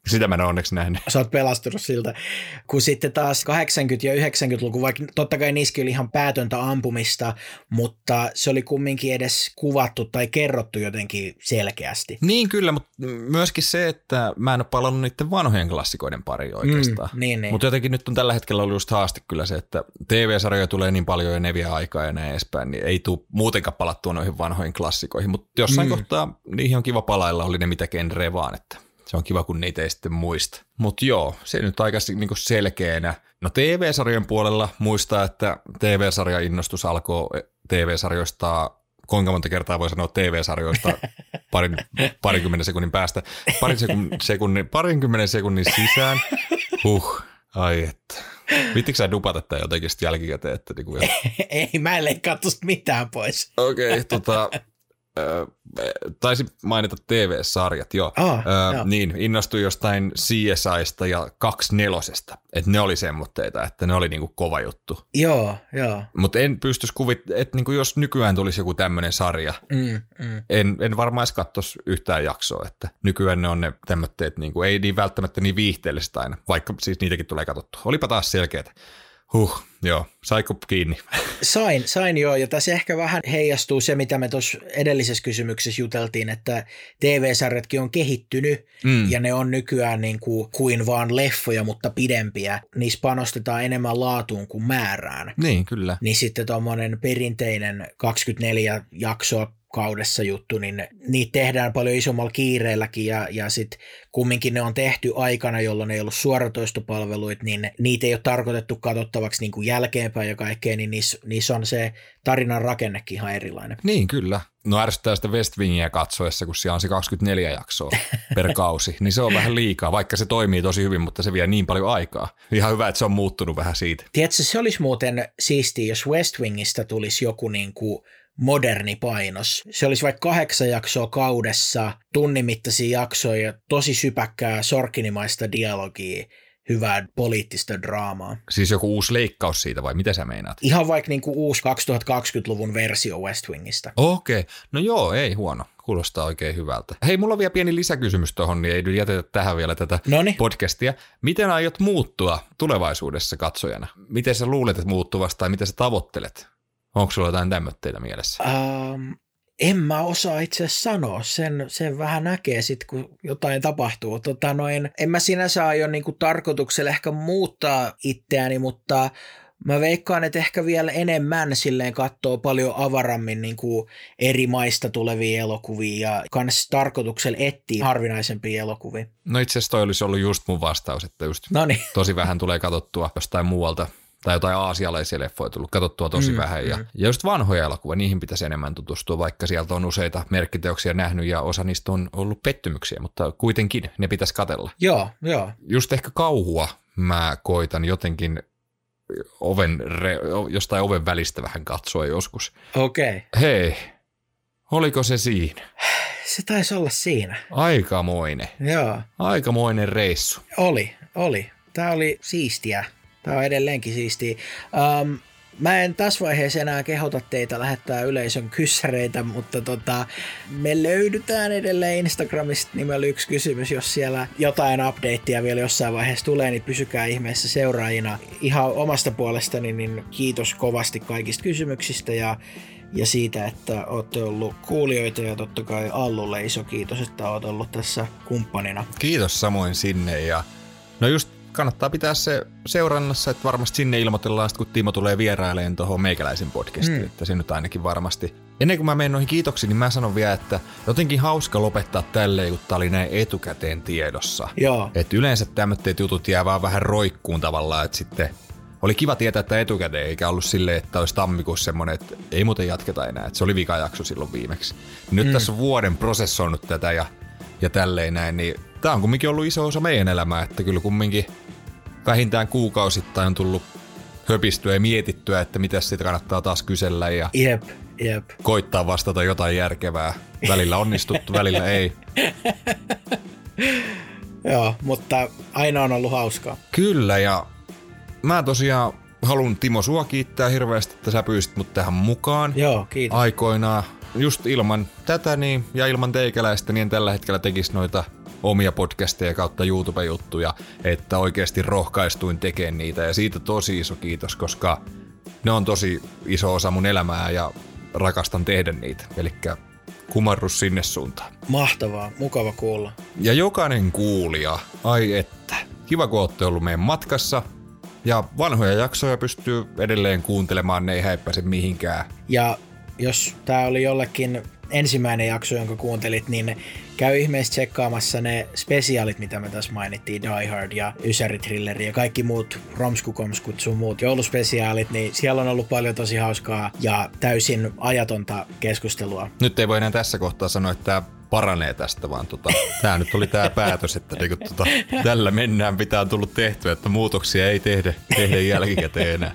Sitä mä en onneksi nähnyt. Sä oot pelastunut siltä. Kun sitten taas 80- ja 90-luku, vaikka totta kai niissäkin oli ihan päätöntä ampumista, mutta se oli kumminkin edes kuvattu tai kerrottu jotenkin selkeästi. Niin kyllä, mutta myöskin se, että mä en ole palannut niiden vanhojen klassikoiden pariin oikeastaan. Mm, niin, niin. Mutta jotenkin nyt on tällä hetkellä ollut just haaste kyllä se, että TV-sarjoja tulee niin paljon ja ne vie aikaa ja näin edespäin, niin ei tule muutenkaan palattua noihin vanhoihin klassikoihin, mutta jossain mm. kohtaa niihin on kiva palailla, oli ne mitä genreä vaan, että se on kiva, kun niitä ei sitten muista. Mutta joo, se nyt aika niinku selkeänä. No TV-sarjojen puolella muistaa, että TV-sarja-innostus alkoi TV-sarjoista kuinka monta kertaa voi sanoa TV-sarjoista parin, parinkymmenen sekunnin päästä, parin sekunnin, sekunnin, parinkymmenen sekunnin sisään. Huh, ai että. Vittikö sä dupata tämän jotenkin sitten jälkikäteen? Että niinku, Ei, mä en leikkaa tuosta mitään pois. Okei, okay, tota, taisin mainita TV-sarjat, joo. Ah, Ö, joo. niin, innostuin jostain CSIsta ja 24 että ne oli semmoitteita, että ne oli niinku kova juttu. Joo, joo. Mutta en pystyisi kuvit, että niinku jos nykyään tulisi joku tämmöinen sarja, Mm, mm. en, en varmaan edes katsoisi yhtään jaksoa, että nykyään ne on ne tämmöitteet, niinku, ei niin välttämättä niin viihteelliset aina, vaikka siis niitäkin tulee katsottua. Olipa taas selkeät. Huh, joo, saiko kiinni? Sain, sain joo, ja tässä ehkä vähän heijastuu se, mitä me tuossa edellisessä kysymyksessä juteltiin, että TV-sarjatkin on kehittynyt, Mm. ja ne on nykyään niin kuin, kuin vaan leffoja, mutta pidempiä. Niissä panostetaan enemmän laatuun kuin määrään. Niin, kyllä. Niin sitten tuommoinen perinteinen 24 jaksoa kaudessa juttu, niin niitä tehdään paljon isommalla kiireelläkin ja, ja sitten kumminkin ne on tehty aikana, jolloin ei ollut suoratoistopalveluita, niin niitä ei ole tarkoitettu katsottavaksi niin kuin jälkeenpäin ja kaikkea, niin niissä, niissä on se tarinan rakennekin ihan erilainen. Niin, kyllä. No ärsyttää sitä West Wingia katsoessa, kun siellä on se 24 jaksoa per kausi, niin se on vähän liikaa, vaikka se toimii tosi hyvin, mutta se vie niin paljon aikaa. Ihan hyvä, että se on muuttunut vähän siitä. Tiedätkö, se olisi muuten siistiä, jos West Wingistä tulisi joku niin kuin moderni painos. Se olisi vaikka kahdeksan jaksoa kaudessa, tunnin mittaisia jaksoja ja tosi sypäkkää sorkinimaista dialogia, hyvää poliittista draamaa. Siis joku uusi leikkaus siitä vai mitä sä meinaat? Ihan vaikka niin kuin uusi 2020-luvun versio West Wingistä. Okei, okay. no joo, ei huono. Kuulostaa oikein hyvältä. Hei, mulla on vielä pieni lisäkysymys tuohon, niin ei nyt jätetä tähän vielä tätä Noniin. podcastia. Miten aiot muuttua tulevaisuudessa katsojana? Miten sä luulet, että muuttuvasta tai mitä sä tavoittelet? Onko sulla jotain tämmöitteitä mielessä? Ähm, en mä osaa itse sanoa, sen, sen vähän näkee sitten, kun jotain tapahtuu. Tota noin, en mä sinänsä aio niinku tarkoituksella ehkä muuttaa itseäni, mutta mä veikkaan, että ehkä vielä enemmän silleen katsoo paljon avarammin niinku eri maista tulevia elokuvia ja kans tarkoituksella etsiä harvinaisempia elokuvia. No itse asiassa toi olisi ollut just mun vastaus, että just No niin, tosi vähän tulee katsottua jostain muualta tai jotain aasialaisia leffoja tullut katsottua tosi mm, vähän. Ja, mm. ja just vanhoja elokuvia, niihin pitäisi enemmän tutustua, vaikka sieltä on useita merkkiteoksia nähnyt ja osa niistä on ollut pettymyksiä, mutta kuitenkin ne pitäisi katella. Joo, joo. Just ehkä kauhua mä koitan jotenkin oven, jostain oven välistä vähän katsoa joskus. Okei. Okay. Hei, oliko se siinä? Se taisi olla siinä. Aikamoinen. Joo. Aikamoinen reissu. Oli, oli. Tämä oli siistiä. Tämä on edelleenkin siistiä. Um, Mä en tässä vaiheessa enää kehota teitä lähettää yleisön kyssäreitä, mutta tota, me löydytään edelleen Instagramista nimellä yksi kysymys. Jos siellä jotain updateia vielä jossain vaiheessa tulee, niin pysykää ihmeessä seuraajina. Ihan omasta puolestani niin kiitos kovasti kaikista kysymyksistä ja ja siitä, että olette ollut kuulijoita ja totta kai Allulle iso kiitos, että olet ollut tässä kumppanina. Kiitos samoin sinne ja no just kannattaa pitää se seurannassa, että varmasti sinne ilmoitellaan, kun Timo tulee vieraileen tuohon meikäläisen podcastiin, mm. että se nyt ainakin varmasti. Ennen kuin mä menen noihin kiitoksiin, niin mä sanon vielä, että jotenkin hauska lopettaa tälleen, kun tää oli näin etukäteen tiedossa. Joo. Et yleensä tämmöiset jutut jää vaan vähän roikkuun tavallaan, että sitten oli kiva tietää, että etukäteen, eikä ollut silleen, että olisi tammikuussa semmoinen, että ei muuten jatketa enää. Että se oli vikajakso silloin viimeksi. Nyt mm. tässä on vuoden prosessoinut tätä ja, ja tälleen näin, niin tämä on kumminkin ollut iso osa meidän elämää, että kyllä kumminkin vähintään kuukausittain on tullut höpistyä ja mietittyä, että mitä siitä kannattaa taas kysellä ja jep, jep. koittaa vastata jotain järkevää. Välillä onnistuttu, välillä ei. Joo, mutta aina on ollut hauskaa. Kyllä ja mä tosiaan haluan Timo sua kiittää hirveästi, että sä pyysit mut tähän mukaan. Joo, kiitos. Aikoinaan. Just ilman tätä niin, ja ilman teikäläistä, niin en tällä hetkellä tekisi noita omia podcasteja kautta YouTube-juttuja, että oikeasti rohkaistuin tekemään niitä ja siitä tosi iso kiitos, koska ne on tosi iso osa mun elämää ja rakastan tehdä niitä. Eli kumarrus sinne suuntaan. Mahtavaa, mukava kuulla. Ja jokainen kuulija, ai että, kiva kun olette ollut meidän matkassa. Ja vanhoja jaksoja pystyy edelleen kuuntelemaan, ne ei häippäse mihinkään. Ja jos tämä oli jollekin ensimmäinen jakso, jonka kuuntelit, niin käy ihmeessä tsekkaamassa ne spesiaalit, mitä me tässä mainittiin, Die Hard ja Ysäri Thriller ja kaikki muut romskukomskut sun muut jouluspesiaalit, niin siellä on ollut paljon tosi hauskaa ja täysin ajatonta keskustelua. Nyt ei voi enää tässä kohtaa sanoa, että paranee tästä, vaan tota, tämä nyt oli tämä päätös, että niinku, tota, tällä mennään pitää tullut tehtyä, että muutoksia ei tehdä, tehdä jälkikäteen enää.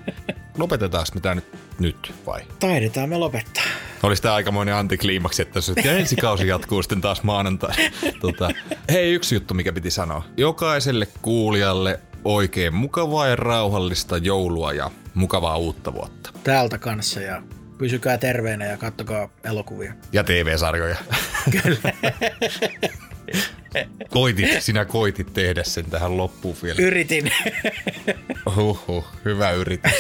Lopetetaanko mitä nyt, nyt vai? Taidetaan me lopettaa. Olisi tämä aikamoinen antikliimaksi, että se, ja ensi kausi jatkuu sitten taas maanantai. Tota, hei, yksi juttu, mikä piti sanoa. Jokaiselle kuulijalle oikein mukavaa ja rauhallista joulua ja mukavaa uutta vuotta. Täältä kanssa ja pysykää terveenä ja kattokaa elokuvia. Ja TV-sarjoja. Kyllä. Koitit, sinä koitit tehdä sen tähän loppuun vielä. Yritin. Huhhuh, hyvä yritys.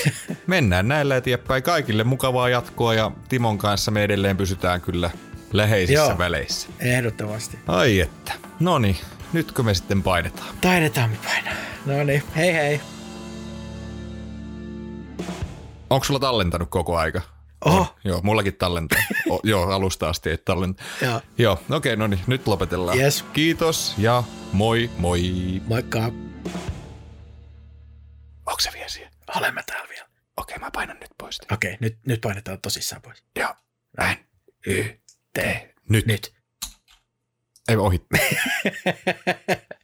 Mennään näillä eteenpäin. Kaikille mukavaa jatkoa ja Timon kanssa me edelleen pysytään kyllä läheisissä Joo, väleissä. ehdottomasti. Ai että. No niin, nytkö me sitten painetaan? Taidetaan me painaa. No niin, hei hei. Onko sulla tallentanut koko aika? Oho. Joo, mullakin tallentaa. O, joo, alusta asti ei tallentaa. joo. Joo, okei, okay, no niin, nyt lopetellaan. Yes. Kiitos ja moi moi. Moikka. Onko se vielä siellä? Olemme täällä vielä. Okei, okay, mä painan nyt pois. Okei, okay, nyt, nyt painetaan tosissaan pois. Joo. N, Y, T. Nyt. Nyt. Ei ohi.